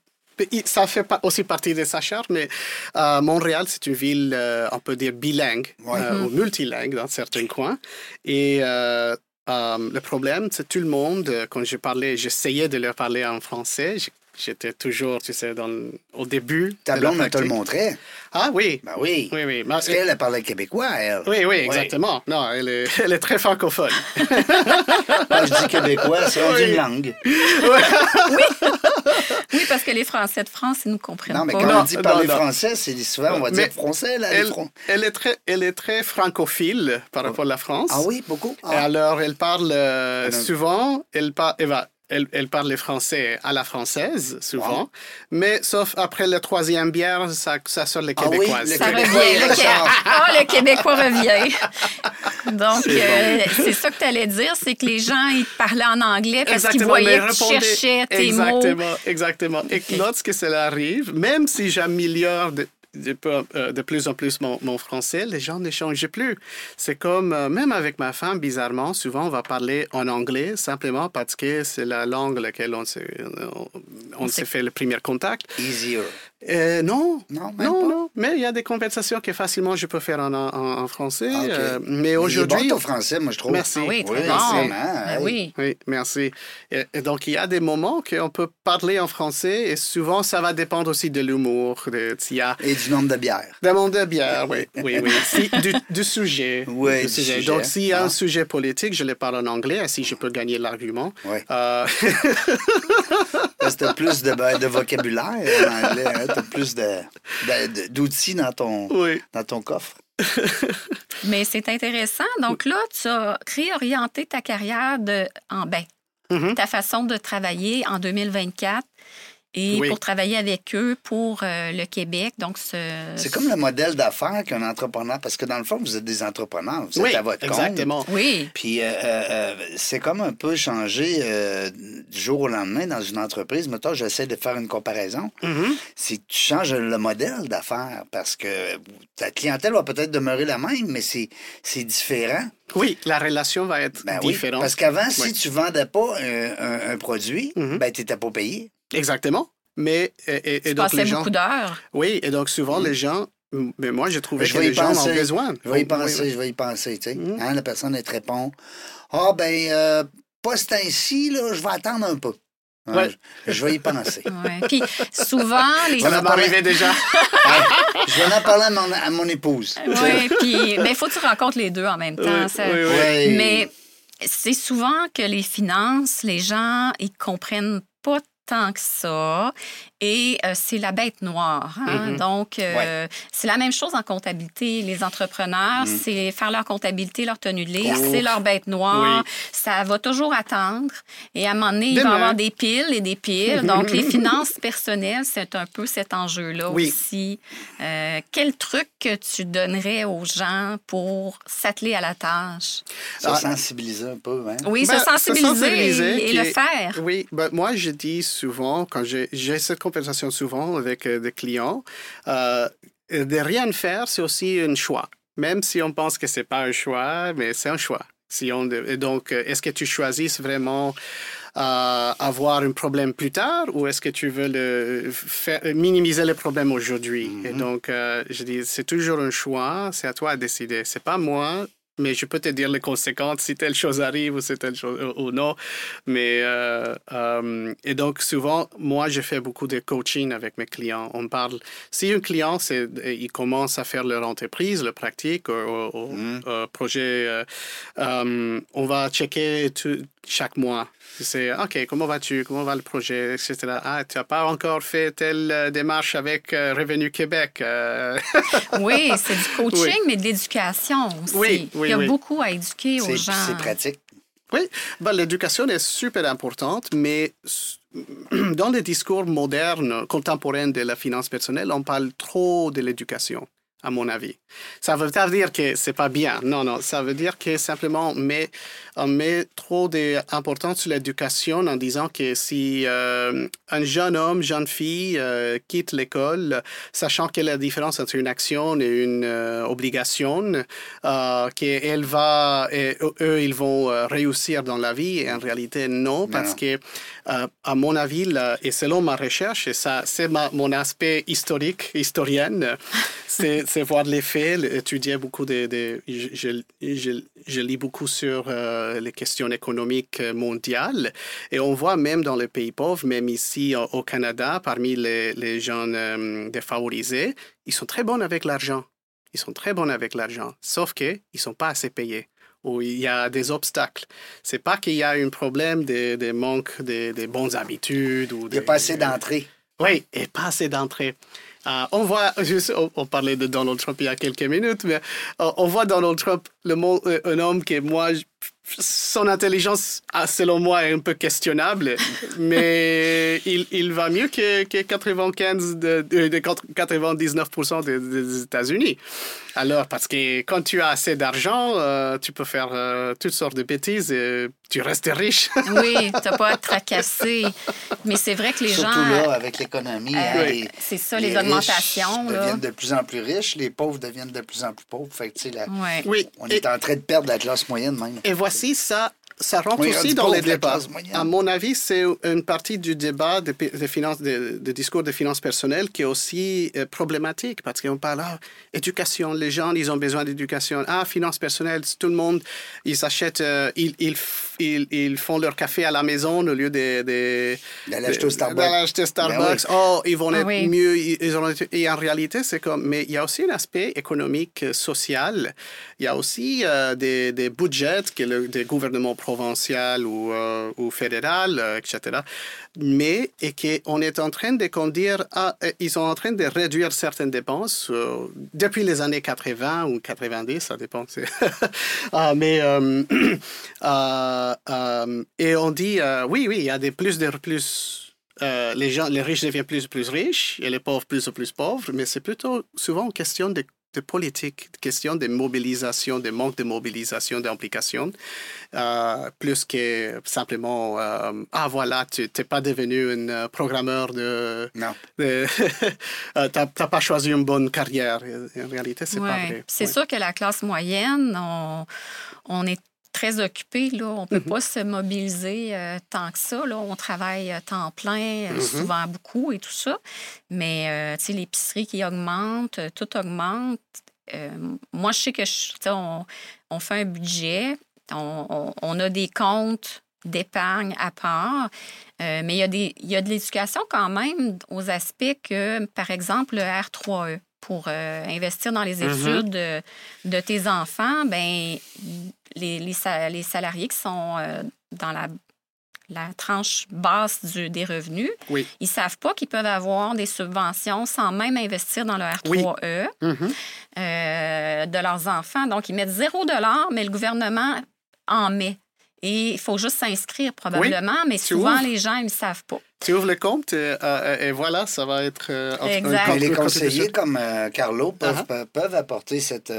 ça fait pas aussi partie de sa charte, mais euh, Montréal, c'est une ville, euh, on peut dire, bilingue Ouais. euh, ou multilingue dans certains coins. Et euh, euh, le problème, c'est tout le monde, quand je parlais, j'essayais de leur parler en français, je j'étais toujours, tu sais, dans, au début. Ta blonde me te le montrait. Ah oui. Ben oui. Oui, oui. Parce qu'elle, elle parlait québécois, elle. Oui, oui, exactement. Non, elle est, elle est très francophone. Quand je dis québécois, c'est Oui. une langue. Oui, parce que les Français de France, ils nous comprennent Non, mais pas. quand Non, on dit parler non, non. français, c'est souvent, on va Mais dire français, là, elle, fron- elle est très, elle est très francophile par rapport à la France. Ah oui, beaucoup? Et Ah. alors, elle parle euh, Ah non. souvent, elle, par- elle, va- elle, elle parle le français à la française, souvent, mais sauf après la troisième bière, ça, ça sort les Ah oui, québécoises. le Ça Québécois, revient. Le. Ah, le Québécois revient. Donc, euh, c'est ça que tu allais dire, c'est que les gens, ils te parlaient en anglais parce qu'ils voyaient que tu cherchais tes mots. exactement, Exactement. Et lorsque cela arrive, même si j'améliore de, de, euh, de plus en plus mon, mon français, les gens ne changent plus. C'est comme, euh, même avec ma femme, bizarrement, souvent on va parler en anglais simplement parce que c'est la langue laquelle on s'est on, on s'est fait le premier contact. Easier. Euh, non, Non, même non, pas. non. Mais il y a des conversations que facilement je peux faire en, en, en français. Ah, euh, mais aujourd'hui, bon, ton français, moi, je trouve. Merci. Ah oui, très Oui, bon. vraiment, Ben hey. oui. Oui, merci. Et, et donc, il y a des moments qu'on peut parler en français et souvent, ça va dépendre aussi de l'humour. de- S'il y a Et du nombre de bières. des moments de bière, oui, oui, oui. Si- du, du sujet. Oui, du du sujet. Donc, s'il y a Ah. un sujet politique, je le parle en anglais, ainsi je peux gagner l'argument. Oui. Euh, Parce que t'as plus de, ben, de vocabulaire en anglais. Hein? T'as plus d'outils dans ton, oui. dans ton coffre. Mais c'est intéressant. Donc là, tu as réorienté ta carrière de, en ben, Mhm. ta façon de travailler en 2024 et Oui. pour travailler avec eux pour euh, le Québec. Donc, ce... C'est comme le modèle d'affaires qu'un entrepreneur, parce que dans le fond, vous êtes des entrepreneurs, vous êtes à votre compte. exactement. Oui. Puis euh, euh, c'est comme un peu changé euh, du jour au lendemain dans une entreprise. Mettons, j'essaie de faire une comparaison. Mhm. C'est que tu changes le modèle d'affaires parce que ta clientèle va peut-être demeurer la même, mais c'est, différent. Oui, la relation va être Ben oui, différente. parce qu'avant, si tu vendais pas un, un- un produit, Mhm. ben, tu n'étais pas payé. Exactement. Mais, et, et- donc, passais les gens. beaucoup d'heures. Oui, et donc, souvent, les gens. Mais moi, j'ai trouvé Je que les gens penser. ont besoin. Je vais y Oui, penser, oui. je vais y penser, tu sais. Mhm. Hein, la personne, elle te répond Ah, ben, euh, pas ce temps-ci, je vais attendre un peu. Hein, Ouais. je, je vais y penser. Ouais. Puis souvent, les Ça m'est arrivé déjà. je vais en parler à mon, à mon épouse. Oui, puis mais il faut que tu rencontres les deux en même temps. Oui, ça- oui. Mais c'est souvent que les finances, les gens, ils comprennent pas tant que. Et euh, c'est la bête noire. hein. Mhm. Donc, euh, c'est la même chose en comptabilité. Les entrepreneurs, c'est faire leur comptabilité, leur tenue de livre, Oh. c'est leur bête noire. Oui. Ça va toujours attendre. Et à un moment donné, il va y Demain. avoir des piles et des piles. Donc, les finances personnelles, c'est un peu cet enjeu-là Oui. aussi. Euh, quel truc que tu donnerais aux gens pour s'atteler à la tâche? Se Ah. sensibiliser un peu. Hein? Oui, Ben, se sensibiliser, et, le est- faire. Oui, ben, moi, je dis souvent, quand j'ai j'ai cette conversation souvent avec euh, des clients, euh, de rien faire, c'est aussi un choix. Même si on pense que c'est pas un choix, mais c'est un choix. Si on, et donc, euh, est-ce que tu choisis vraiment euh, avoir un problème plus tard ou est-ce que tu veux le faire, minimiser le problème aujourd'hui? Et donc, euh, je dis, c'est toujours un choix, c'est à toi de décider. C'est pas moi, mais je peux te dire les conséquences si telle chose arrive ou si telle chose ou non. Mais euh, euh, et donc souvent, moi, je fais beaucoup de coaching avec mes clients. On parle. Si un client, c'est, il commence à faire leur entreprise, le pratique, au, au- au projet, euh, euh, on va checker tout, chaque mois. C'est OK, comment vas-tu? Comment va le projet, etc. Ah, tu n'as pas encore fait telle euh, démarche avec euh, Revenu Québec. euh, Oui, c'est du coaching, Oui. mais de l'éducation aussi. Oui, oui, Il y a oui. beaucoup à éduquer aux gens. c'est pratique. Oui, ben, l'éducation est super importante, mais dans les discours modernes, contemporains de la finance personnelle, on parle trop de l'éducation, à mon avis. Ça veut pas dire que c'est pas bien. Non, non, ça veut dire que simplement on met, on met trop d'importance sur l'éducation en disant que si euh, un jeune homme, jeune fille euh, quitte l'école, sachant quelle est la différence entre une action et une euh, obligation, qu'elle va, et eux, ils vont réussir dans la vie. Et en réalité, non, parce non. que, à mon avis, là, et selon ma recherche, et ça, c'est mon aspect historique, historienne, c'est c'est voir les faits, étudier beaucoup de... de je, je, je, lis beaucoup sur euh, les questions économiques mondiales et on voit même dans les pays pauvres, même ici au Canada, parmi les, les gens euh, défavorisés, ils sont très bons avec l'argent. Ils sont très bons avec l'argent, sauf qu'ils ne sont pas assez payés où il y a des obstacles. C'est pas qu'il y a un problème de, de manque de, de, bonnes habitudes ou de, Il n'y a pas assez d'entrée. Oui, et pas assez d'entrée. Euh, on voit, juste, on, parlait de Donald Trump il y a quelques minutes, mais euh, on voit Donald Trump, le, euh, un homme qui, moi, son intelligence, selon moi, est un peu questionnable, mais il, il, va mieux que, que 95 de, de, 99% des, des États-Unis. Alors, parce que quand tu as assez d'argent, euh, tu peux faire euh, toutes sortes de bêtises et tu restes riche. oui, tu n'as pas à te tracasser. Mais c'est vrai que les gens. Surtout là, avec l'économie. Euh, hein, c'est ça, les, augmentations. Là. deviennent de plus en plus riches, les pauvres deviennent de plus en plus pauvres. Fait que, la... oui. On est en train de perdre la classe moyenne même. Et voici ça ça rentre aussi dans les débats. À mon avis, c'est une partie du débat des de finances, de, de, discours de finances personnelles qui est aussi euh, problématique parce qu'on parle ah, éducation, les gens, ils ont besoin d'éducation. Ah, finances personnelles, tout le monde, ils achètent, euh, ils, ils, ils, ils, font leur café à la maison au lieu de, de, l'acheter au Starbucks. Starbucks. Oh, ils vont ah être mieux. Ils ont, et en réalité, c'est comme, mais il y a aussi un aspect économique, euh, social. Il y a aussi des, des budgets que le des gouvernements provincial ou, euh, ou fédéral, euh, etc. Mais et qu'on est en train de dire, ah, euh, ils sont en train de réduire certaines dépenses depuis les années 80 ou 90, ça dépend. ah, mais et on dit, oui, oui, il y a des plus de plus les gens, les riches deviennent plus plus riches et les pauvres plus ou plus pauvres, mais c'est plutôt souvent une question de de politique, question de mobilisation, de manque de mobilisation, d'implication, euh, plus que simplement, euh, ah voilà, tu n'es pas devenu un euh, programmeur de... Non. tu n'as pas choisi une bonne carrière. En réalité, c'est pas vrai. C'est sûr que la classe moyenne, on, on est très occupé. Là. On ne peut mm-hmm. pas se mobiliser euh, tant que ça. Là. On travaille euh, temps plein, euh, mm-hmm. souvent beaucoup et tout ça. Mais sais, l'épicerie qui augmente, tout augmente. moi, je sais que on, on, fait un budget, on, on, a des comptes d'épargne à part, mais il y, a des, il y a de l'éducation quand même aux aspects que, par exemple, le R3E pour investir dans les mm-hmm. études de, de, tes enfants, ben les, les, salariés qui sont euh, dans la, la tranche basse du, des revenus, oui. ils ne savent pas qu'ils peuvent avoir des subventions sans même investir dans le R3E mm-hmm. euh, de leurs enfants. Donc, ils mettent zéro dollar, mais le gouvernement en met. Et il faut juste s'inscrire probablement, mais souvent les gens ils ne savent pas. Tu ouvres le compte et, euh, voilà, ça va être. exact. les conseillers comme Carlo peuvent, uh-huh. peuvent apporter cette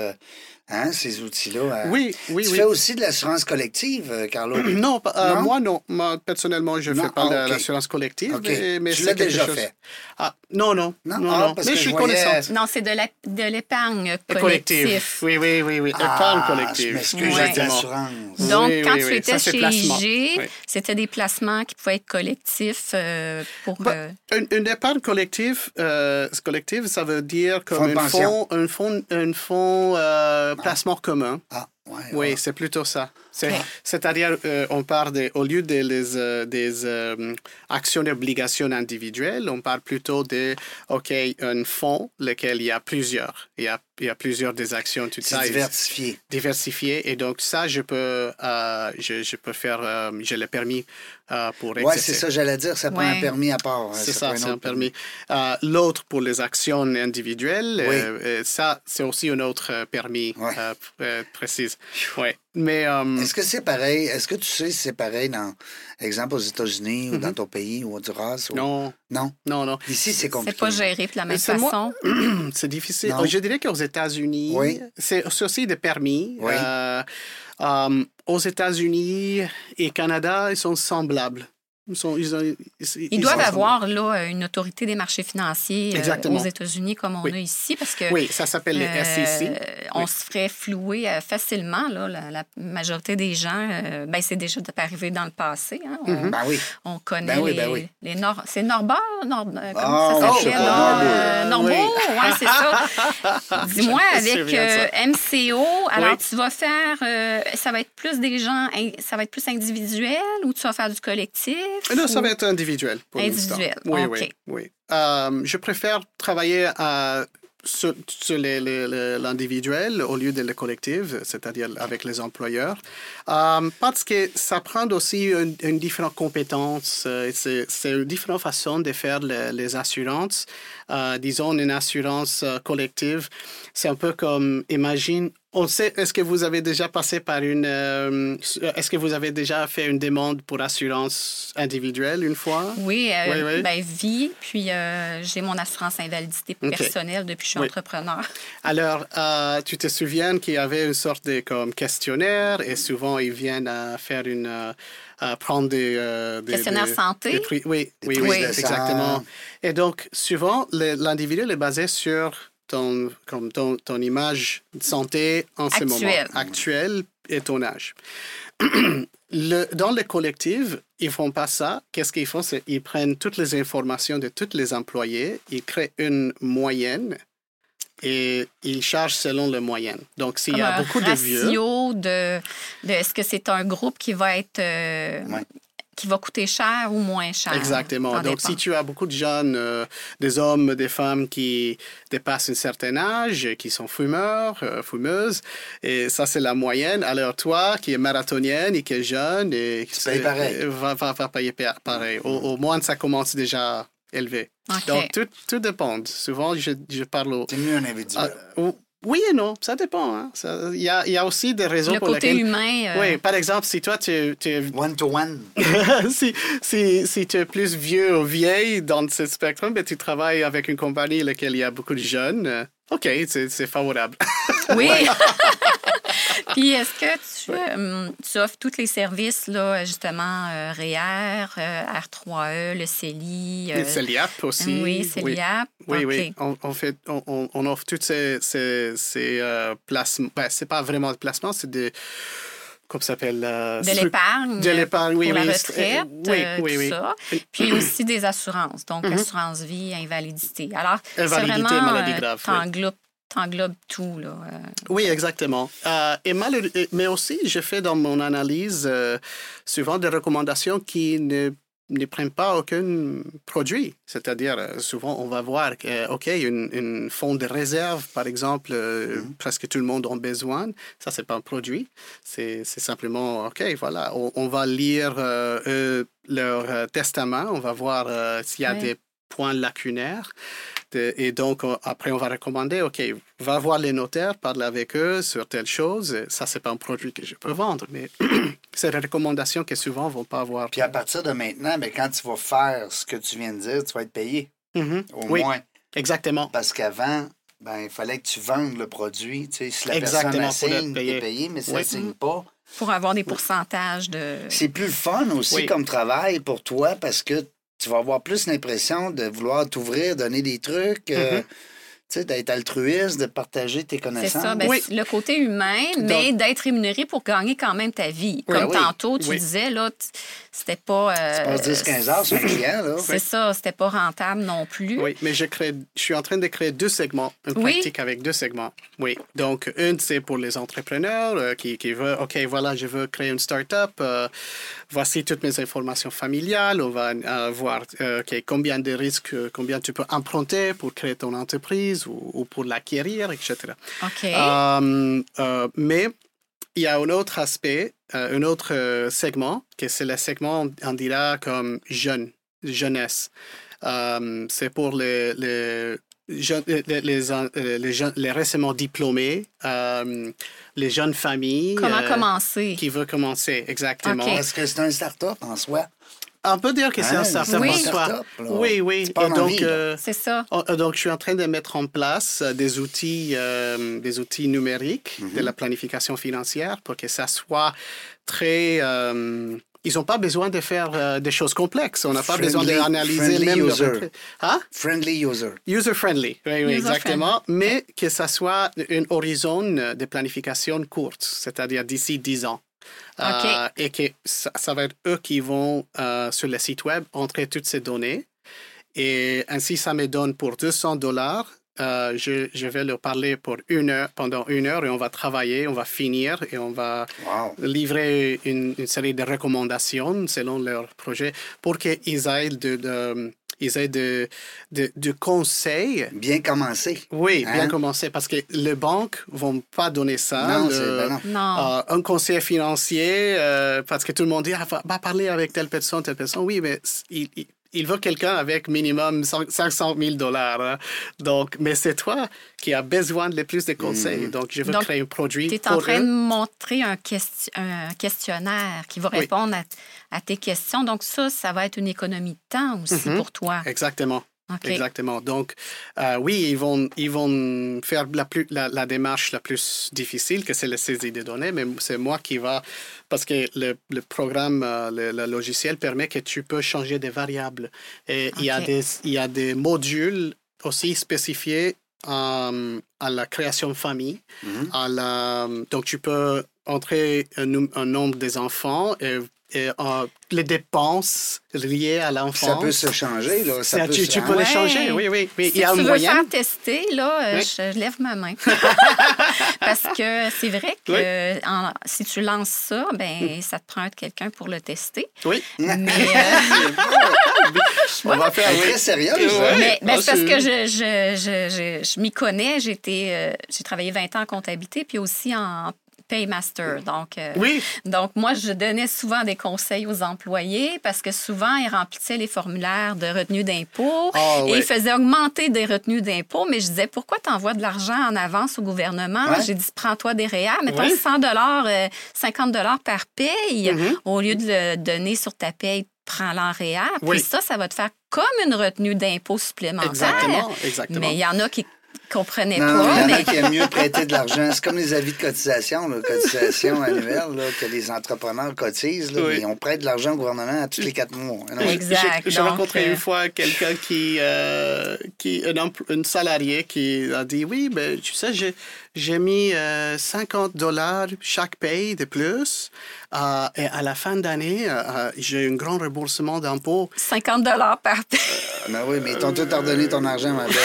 Hein, ces outils-là. Euh, oui, oui, tu oui. fais aussi de l'assurance collective, euh, Carlo? Non, euh, moi, non. Moi, personnellement, je ne fais pas de l'assurance collective. Mais, tu l'as déjà fait? Ah, non, non. Non, non, ah, mais je suis connaissante. Non, c'est de l'épargne collective. Oui, oui, oui. oui. Ah, épargne collective. Excusez l'assurance. Donc, quand tu étais chez IG, c'était des placements qui pouvaient être collectifs pour... Bah, une, épargne collective, collective, ça veut dire comme un fonds, un fonds, un fonds placement commun. Ah, oui, c'est plutôt ça. C'est-à-dire, euh, on parle de, au lieu des euh, des euh, actions et obligations individuelles, on parle plutôt de, OK, un fonds, lequel il y a plusieurs. Il y a, il y a plusieurs des actions, tout ça. diversifié. Diversifié. Et donc, ça, je peux, je, je, peux faire, j'ai le permis pour Oui, c'est ça, j'allais dire, ça prend un permis à part. Hein, c'est ça, c'est un permis. L'autre, pour les actions individuelles, ça, c'est aussi un autre permis précis. Oui. Mais. Euh, Est-ce que c'est pareil? Est-ce que tu sais si c'est pareil dans, exemple, aux États-Unis ou dans mhm. ton pays ou au Honduras? Non. Non? Non, non. Ici, c'est compliqué. C'est pas géré de la même façon. c'est difficile. Je dirais qu'aux États-Unis, oui. c'est aussi des permis. Euh, euh, aux États-Unis et Canada, ils sont semblables. Ils, sont, ils, ont- ils- Ils ils doivent avoir là, une autorité des marchés financiers euh, aux États-Unis comme on Oui. a ici, parce que Oui, ça s'appelle les euh, SEC. on Oui. se ferait flouer euh, facilement. Là, la, la majorité des gens, euh, ben, c'est déjà arrivé dans le passé. hein. On. Ben oui. on connaît Ben les, ben Nord... C'est Norbert? Nord... Ah, Comment oui, ça? Norbeau. Oui. ouais, c'est ça. Dis-moi, avec MCO, alors tu vas faire... ça va être plus des gens... Ça va être plus individuel ou tu vas faire du collectif? Non, ça va être individuel. Pour. Individuel, Oui, oui, oui. Euh, je préfère travailler à, sur, sur l'individuel au lieu de le collectif, c'est-à-dire avec les employeurs, Euh, parce que ça prend aussi une, une différente compétence. euh, C'est une différente façon de faire les, les assurances. Euh, disons, une assurance euh, collective, c'est un peu comme, imagine, on sait, est-ce que vous avez déjà passé par une, euh, est-ce que vous avez déjà fait une demande pour assurance individuelle une fois? Oui, euh, Oui, oui. ben vie, puis euh, j'ai mon assurance invalidité personnelle depuis que je suis Oui. entrepreneur. Alors, euh, tu te souviens qu'il y avait une sorte de comme, questionnaire et souvent ils viennent à faire une. à prendre des. euh, des Questionnaire des- santé? des oui, oui, oui, de exactement. Et donc, souvent, l'individu est basé sur ton, comme ton, ton image de santé en ce moment Actuelle. actuel et ton âge. Le- dans le collectif, ils font pas ça. Qu'est-ce qu'ils font? C'est ils prennent toutes les informations de tous les employés, ils créent une moyenne et ils chargent selon la moyenne. Donc, s'il y a beaucoup de vieux... ratio de, de est-ce que c'est un groupe qui va être euh, Ouais. Qui va coûter cher ou moins cher. Exactement. Donc, dépend. si tu as beaucoup de jeunes, euh, des hommes, des femmes qui dépassent un certain âge, qui sont fumeurs, euh, fumeuses, et ça, c'est la moyenne. Alors, toi, qui es marathonienne et qui est jeune, et qui payes pareil. euh, Va, va, va payer pa- pareil. Au, au moins, ça commence déjà élevé. Donc, tout, tout dépend. Souvent, je, je parle au... C'est mieux un individuel. Ah, oui et non, ça dépend. hein. Il y, a, il y a aussi des raisons le pour côté lesquelles... humain. euh, Oui, par exemple, si toi, tu, tu es One to one. si, si, si tu es plus vieux ou vieille dans ce spectre, ben, tu travailles avec une compagnie dans laquelle il y a beaucoup de jeunes. euh, OK, c'est c'est favorable. Oui. Puis est-ce que tu, euh, tu offres tous les services, là, justement, euh, REER, euh, R3E, le CELI? euh, Le CELIAP aussi. Oui, CELIAP. Oui, oui. On, on fait, on, offre toutes ces, ces, ces euh, placements. Ben, c'est pas vraiment des placements, c'est des. Comment ça s'appelle euh, De l'épargne. De l'épargne, oui, pour oui. la retraite, oui, euh, oui, tout oui. ça. Puis aussi des assurances, donc assurance vie, invalidité. Alors, c'est vraiment, maladie euh, grave. T'englobes, tout, là. euh. Oui, exactement. Euh, et malheureux- et- mais aussi, je fais dans mon analyse euh, souvent des recommandations qui ne, ne prennent pas aucun produit. C'est-à-dire, souvent, on va voir que, OK, une, une fonds de réserve, par exemple, euh, presque tout le monde en a besoin. Ça, c'est pas un produit. C'est c'est simplement, OK, voilà, on, on va lire euh, leur euh, testament, on va voir euh, s'il y a Ouais. des points lacunaires. De- et donc, on- après, on va recommander, OK, va voir les notaires, parle avec eux sur telle chose. Ça, c'est pas un produit que je peux vendre, mais c'est des recommandations que souvent vont pas avoir. Puis à partir de maintenant, ben, quand tu vas faire ce que tu viens de dire, tu vas être payé. Mhm. Au Oui, moins. exactement. Parce qu'avant, ben, il fallait que tu vendes le produit. Tu sais, si la Exactement, personne assigne, t'es payé. mais si Oui. elle signe pas. pour avoir des pourcentages de... C'est plus le fun aussi Oui. comme travail pour toi parce que tu vas avoir plus l'impression de vouloir t'ouvrir, donner des trucs, euh, Mhm. tu sais, d'être altruiste, de partager tes C'est connaissances. ça, ben, Oui. c'est le côté humain, mais d'être rémunéré pour gagner quand même ta vie. Oui, Comme oui. tantôt, tu Oui. disais, là, c'était pas... euh, Tu passes 10-15 heures sur un client, là. C'est ça, c'était pas rentable non plus. Oui, mais je, crée, je suis en train de créer deux segments, une Oui. pratique avec deux segments. Oui, donc une, c'est pour les entrepreneurs euh, qui, qui veulent, OK, voilà, je veux créer une start-up, euh, voici toutes mes informations familiales, on va euh, voir euh, OK, combien de risques, euh, combien tu peux emprunter pour créer ton entreprise ou, ou pour l'acquérir, etc. OK. Euh, euh, mais il y a un autre aspect, euh, un autre euh, segment, que c'est le segment, on dira comme jeune, jeunesse. Euh, c'est pour les, les, les, les, les jeunes- les récemment diplômés, euh, les jeunes familles. Comment euh, commencer? Qui veulent commencer, exactement. Est-ce que c'est un start-up en soi? On peut dire que c'est Hein, un startup Oui. en un soi. start-up. Oui, oui. Et en donc, euh, C'est ça. Euh, Donc, je suis en train de mettre en place euh, des outils, euh, des outils numériques de la planification financière pour que ça soit très, euh, ils n'ont pas besoin de faire euh, des choses complexes. On n'a pas besoin Friendly- d'analyser friendly même le user. retrait. Hein? Friendly user. User-friendly, oui, oui, User exactement. Mais que ça soit une horizon de planification courte, c'est-à-dire d'ici 10 ans. Euh, et que ça, ça va être eux qui vont euh, sur le site web entrer toutes ces données. Et ainsi, ça me donne pour 200 dollars. euh, je, je vais leur parler pour une heure, pendant une heure et on va travailler, on va finir et on va Wow. livrer une, une série de recommandations selon leur projet pour qu'ils de, de- ils aient de, de, de conseils. Bien commencé. Oui, bien Hein? commencé parce que les banques vont pas donner ça. non, Le- c'est ben non. Non. euh, un conseiller financier, euh, parce que tout le monde dit, ah, va, va parler avec telle personne, telle personne. Oui, mais c- il, il, il veut quelqu'un avec minimum 5 500 000 dollars. hein. Donc, mais c'est toi qui as besoin de plus de conseils. Donc, je veux Donc, créer un produit Tu es pour en train eux. de montrer un, ques- un questionnaire qui va Oui. répondre à, à tes questions. Donc, ça, ça va être une économie de temps aussi Mhm. pour toi. Exactement. Exactement. Donc, euh, oui, ils vont, ils vont faire la, plus, la, la démarche la plus difficile, que c'est la saisie des données, mais c'est moi qui va... Parce que le, le programme, euh, le, le logiciel permet que tu peux changer des variables. Et il, y a des, il y a des modules aussi spécifiés euh, à la création de famille. Mhm. à la, donc, tu peux entrer un, num- un nombre des enfants et, euh, les dépenses liées à l'enfant. Ça peut se changer, là. Ça Ça, peut tu, se- tu peux hein? les Ouais. changer, oui, oui. oui. Si il y a tu un veux moyen. faire tester, là, euh, Oui. je, je lève ma main. Parce que c'est vrai que Oui. en- si tu lances ça, ben ça te prend quelqu'un pour le tester. Oui, Mais, euh, on va faire. Très sérieuse. Ouais. mais- ben, Ah, parce que je, je, je, je, je m'y connais. J'ai été, euh, j'ai travaillé 20 ans en comptabilité, puis aussi en Paymaster. Donc, euh, Oui, donc, moi, je donnais souvent des conseils aux employés parce que souvent, ils remplissaient les formulaires de retenue d'impôt Ah, et ils faisaient augmenter des retenues d'impôt. Mais je disais, pourquoi tu envoies de l'argent en avance au gouvernement? Ouais. J'ai dit, prends-toi des réels, mettons Oui. 100 euh, 50 par paye. Mhm. Au lieu de le donner sur ta paye, prends-le en réel. Oui. Puis ça, ça va te faire comme une retenue d'impôt supplémentaire. exactement. exactement. Mais il y en a qui comprenaient Non, il y pas. en a mais- qui aiment mieux prêter de l'argent. C'est comme les avis de cotisation, là, cotisation annuelle, là, que les entrepreneurs cotisent. Là, Oui. mais on prête de l'argent au gouvernement à tous les quatre mois. Exact. J'ai rencontré euh, une fois quelqu'un qui, euh, qui un, empl- un salarié qui a dit oui, mais tu sais, j'ai, j'ai mis euh, 50 dollars chaque paye de plus. euh, et à la fin d'année, euh, euh, j'ai un grand remboursement d'impôts. 50 par paye. Ben oui, mais ils t'ont tout ordonné ton argent, ma belle.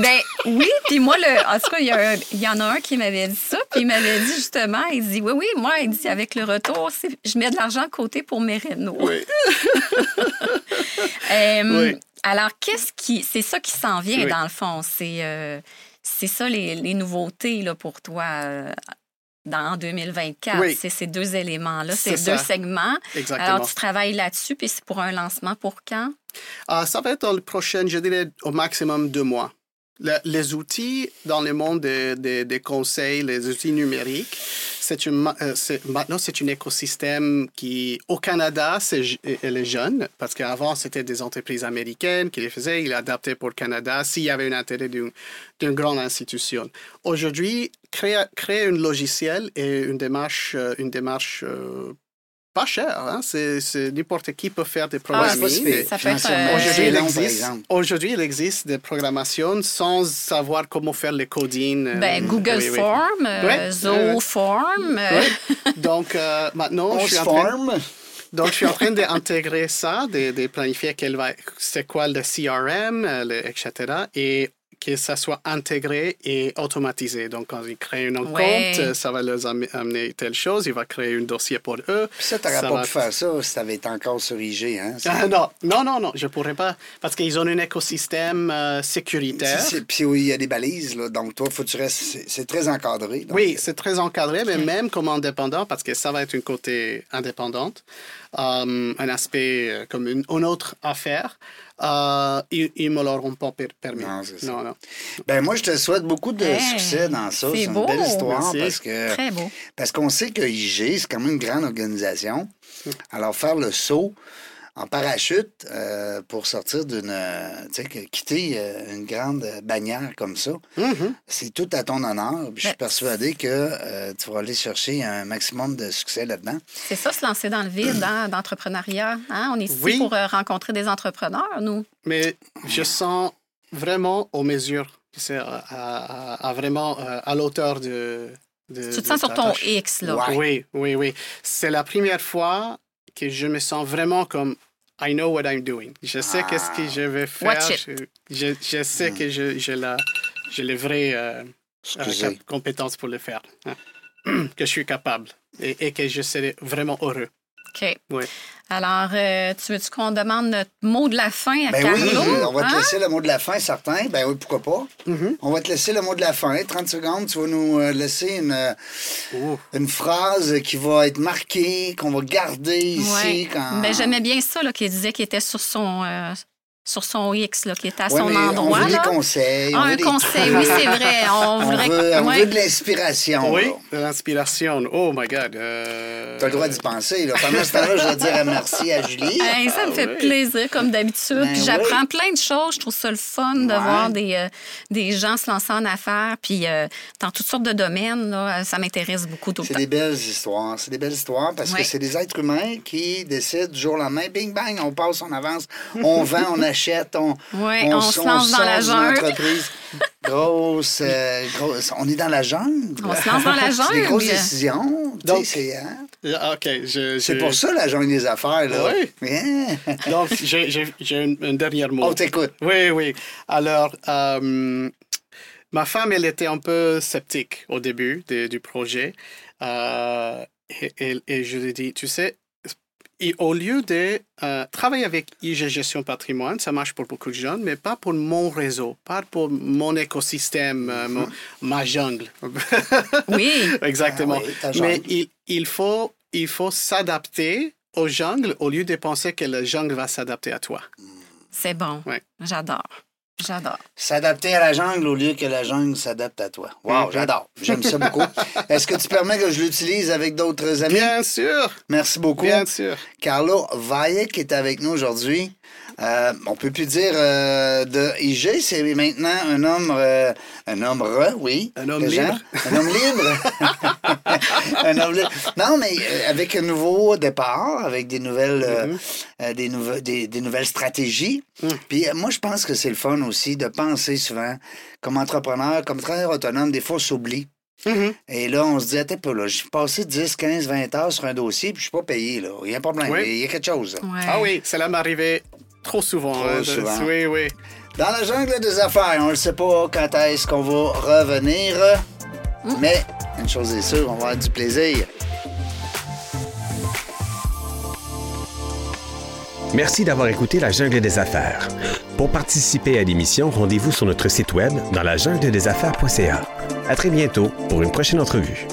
Ben oui, puis moi, le, en tout cas, il y, en a un qui m'avait dit ça, puis il m'avait dit justement, il dit, oui, oui, moi, il dit, avec le retour, je mets de l'argent de côté pour mes rénaux. Oui. Euh, Oui. Alors, qu'est-ce qui... C'est ça qui s'en vient, Oui. dans le fond. C'est euh, ça, les, les nouveautés là, pour toi euh, dans, en 2024. Oui. C'est ces deux éléments-là, ces deux segments. Exactement. Alors, tu travailles là-dessus, puis c'est pour un lancement pour quand? Ah, ça va être dans le prochain, je dirais, au maximum deux mois. Le- les outils dans le monde des, conseils, les outils numériques, euh, c'est- maintenant c'est un écosystème qui, au Canada, c'est je- elle est jeune, parce qu'avant c'était des entreprises américaines qui les faisaient, il adapté pour le Canada s'il y avait un intérêt d'une grande institution. Aujourd'hui, créer, un logiciel et une démarche, euh, une démarche euh, pas chère, hein? c'est c'est- n'importe qui peut faire des Ah, programming. Financièrement, euh, Aujourd'hui, il existe, aujourd'hui, il existe des programmations sans savoir comment faire les coding. euh, Ben, Google oui, oui. Form, euh, Ouais. Zooform. euh, Oui. Donc, euh, maintenant, On je suis, en train, donc, je suis en train d'intégrer ça, de, de planifier quel va, c'est quoi le CRM, le- etc. Et que ça soit intégré et automatisé. Donc, quand ils créent un Ouais. compte, euh, ça va leur am- amener telle chose. Il va créer un dossier pour eux. Puis ça, t'aurais Ça pas va- pu faire ça si t'avais été encore sur IG, hein? Ah, non, non, non, non, je pourrais pas. Parce qu'ils ont un écosystème euh, sécuritaire. Puis oui, il y a des balises, là. Donc, toi, faut que tu restes. C'est très encadré. donc. Oui, c'est très encadré, mais même comme indépendant, parce que ça va être un côté indépendante, euh, un aspect euh, comme une, une autre affaire, euh, ils ne me l'auront pas per- permis. Non, c'est ça. Non, non. Ben, moi, je te souhaite beaucoup de Hey, succès dans ça. c'est C'est une beau. belle histoire Merci. parce que. Très beau. Parce qu'on sait que IG, c'est quand même une grande organisation. Alors, faire le saut en parachute euh, pour sortir d'une. euh, tu sais, quitter euh, une grande bannière comme ça. Mhm. C'est tout à ton honneur. Je suis Ben, persuadé que euh, tu vas aller chercher un maximum de succès là-dedans. C'est ça, se lancer dans le vide hein, d'entrepreneuriat. Hein? On est ici Oui. pour euh, rencontrer des entrepreneurs, nous. Mais je sens vraiment aux mesures. C'est à, à- à vraiment euh, à l'auteur de, de. Tu te sens sur ton tâche. X, là. Ouais. Oui, oui, oui. C'est la première fois que je me sens vraiment comme I know what I'm doing. Je sais qu'est-ce que je vais faire. Watch it. Je, je, je sais que je- j'ai la, j'ai les vraies euh, euh, compétences pour le faire. hein. que je suis capable et, et que je serai vraiment heureux. OK. Oui. Alors, euh, tu veux-tu qu'on demande notre mot de la fin à Ben Carlo? oui, on va te Hein? laisser le mot de la fin, certain. Ben oui, pourquoi pas. Mhm. On va te laisser le mot de la fin. 30 secondes, tu vas nous euh, laisser une, euh, Ouh. une phrase qui va être marquée, qu'on va garder ici. Ouais. Quand... Ben, J'aimais bien ça, là, qu'il disait qu'il était sur son, euh, sur son X, là, qu'il était à Ouais, son mais endroit. On veut là. des conseils. on Ah, veut un des conseil, trucs. oui, c'est vrai. On On voudrait veut, on ouais. veut de l'inspiration. Oui, là. de l'inspiration. Oh my God. euh, Tu as le droit d'y penser. Là. Pendant ce temps-là, je vais dire un merci à Julie. Hey, ça me fait oui. plaisir, comme d'habitude. Ben puis j'apprends plein de choses. Je trouve ça le fun de Ouais. voir des, euh, des gens se lancer en affaires. Puis euh, dans toutes sortes de domaines, là, ça m'intéresse beaucoup tout le C'est des belles histoires. C'est des belles histoires parce que c'est des êtres humains qui décident du jour au lendemain, bing bang, on passe, on avance, on vend, on achète, on, Ouais, on se lance dans la jungle. Grosse, euh, grosse- On est dans la jungle. On se lance dans la C'est des grosses jungle. décisions. Donc- c'est hein? Ah, OK. je- C'est pour ça la jungle des affaires. Là. Oui. Donc, j'ai j'ai- j'ai un, un dernier mot. On t'écoute. Oui, oui. Alors, euh, ma femme, elle était un peu sceptique au début de- du projet. Euh, et, et- et je lui ai dit, tu sais, et au lieu de euh, travailler avec IG Gestion Patrimoine, ça marche pour beaucoup de jeunes, mais pas pour mon réseau, pas pour mon écosystème, euh, mon- ma jungle. Oui. Exactement. Ah oui, mais il, il faut, il faut s'adapter aux jungles au lieu de penser que le jungle va s'adapter à toi. C'est bon. Ouais. J'adore. J'adore. S'adapter à la jungle au lieu que la jungle s'adapte à toi. Wow, Mhm. j'adore. J'aime ça beaucoup. Est-ce que tu permets que je l'utilise avec d'autres amis? Bien sûr, Merci beaucoup. bien sûr. Carlo Valle qui est avec nous aujourd'hui. Euh, on peut plus dire euh, de IG, c'est maintenant un homme, euh, un homme re, oui. Un homme libre. Un homme libre. un homme libre. Non, mais euh, avec un nouveau départ, avec des nouvelles, Mm-hmm. euh, des, nouve- des, des nouvelles stratégies. Mm. Puis euh, moi, je pense que c'est le fun aussi de penser souvent comme entrepreneur, comme travailleur autonome, des fois, on s'oublie. Mhm. Et là, on se dit, attends pas, là, j'ai passé 10, 15, 20 heures sur un dossier, puis je suis pas payé, là. Il y a un problème, Oui. il y a quelque chose. Ouais. Ah oui, cela m'arrivait trop souvent. Trop hein, souvent. Oui, oui. Dans la jungle des affaires, on ne sait pas quand est-ce qu'on va revenir, mais une chose est sûre, on va avoir du plaisir. Merci d'avoir écouté La Jungle des Affaires. Pour participer à l'émission, rendez-vous sur notre site web dans la jungle des affaires.ca. À très bientôt pour une prochaine entrevue.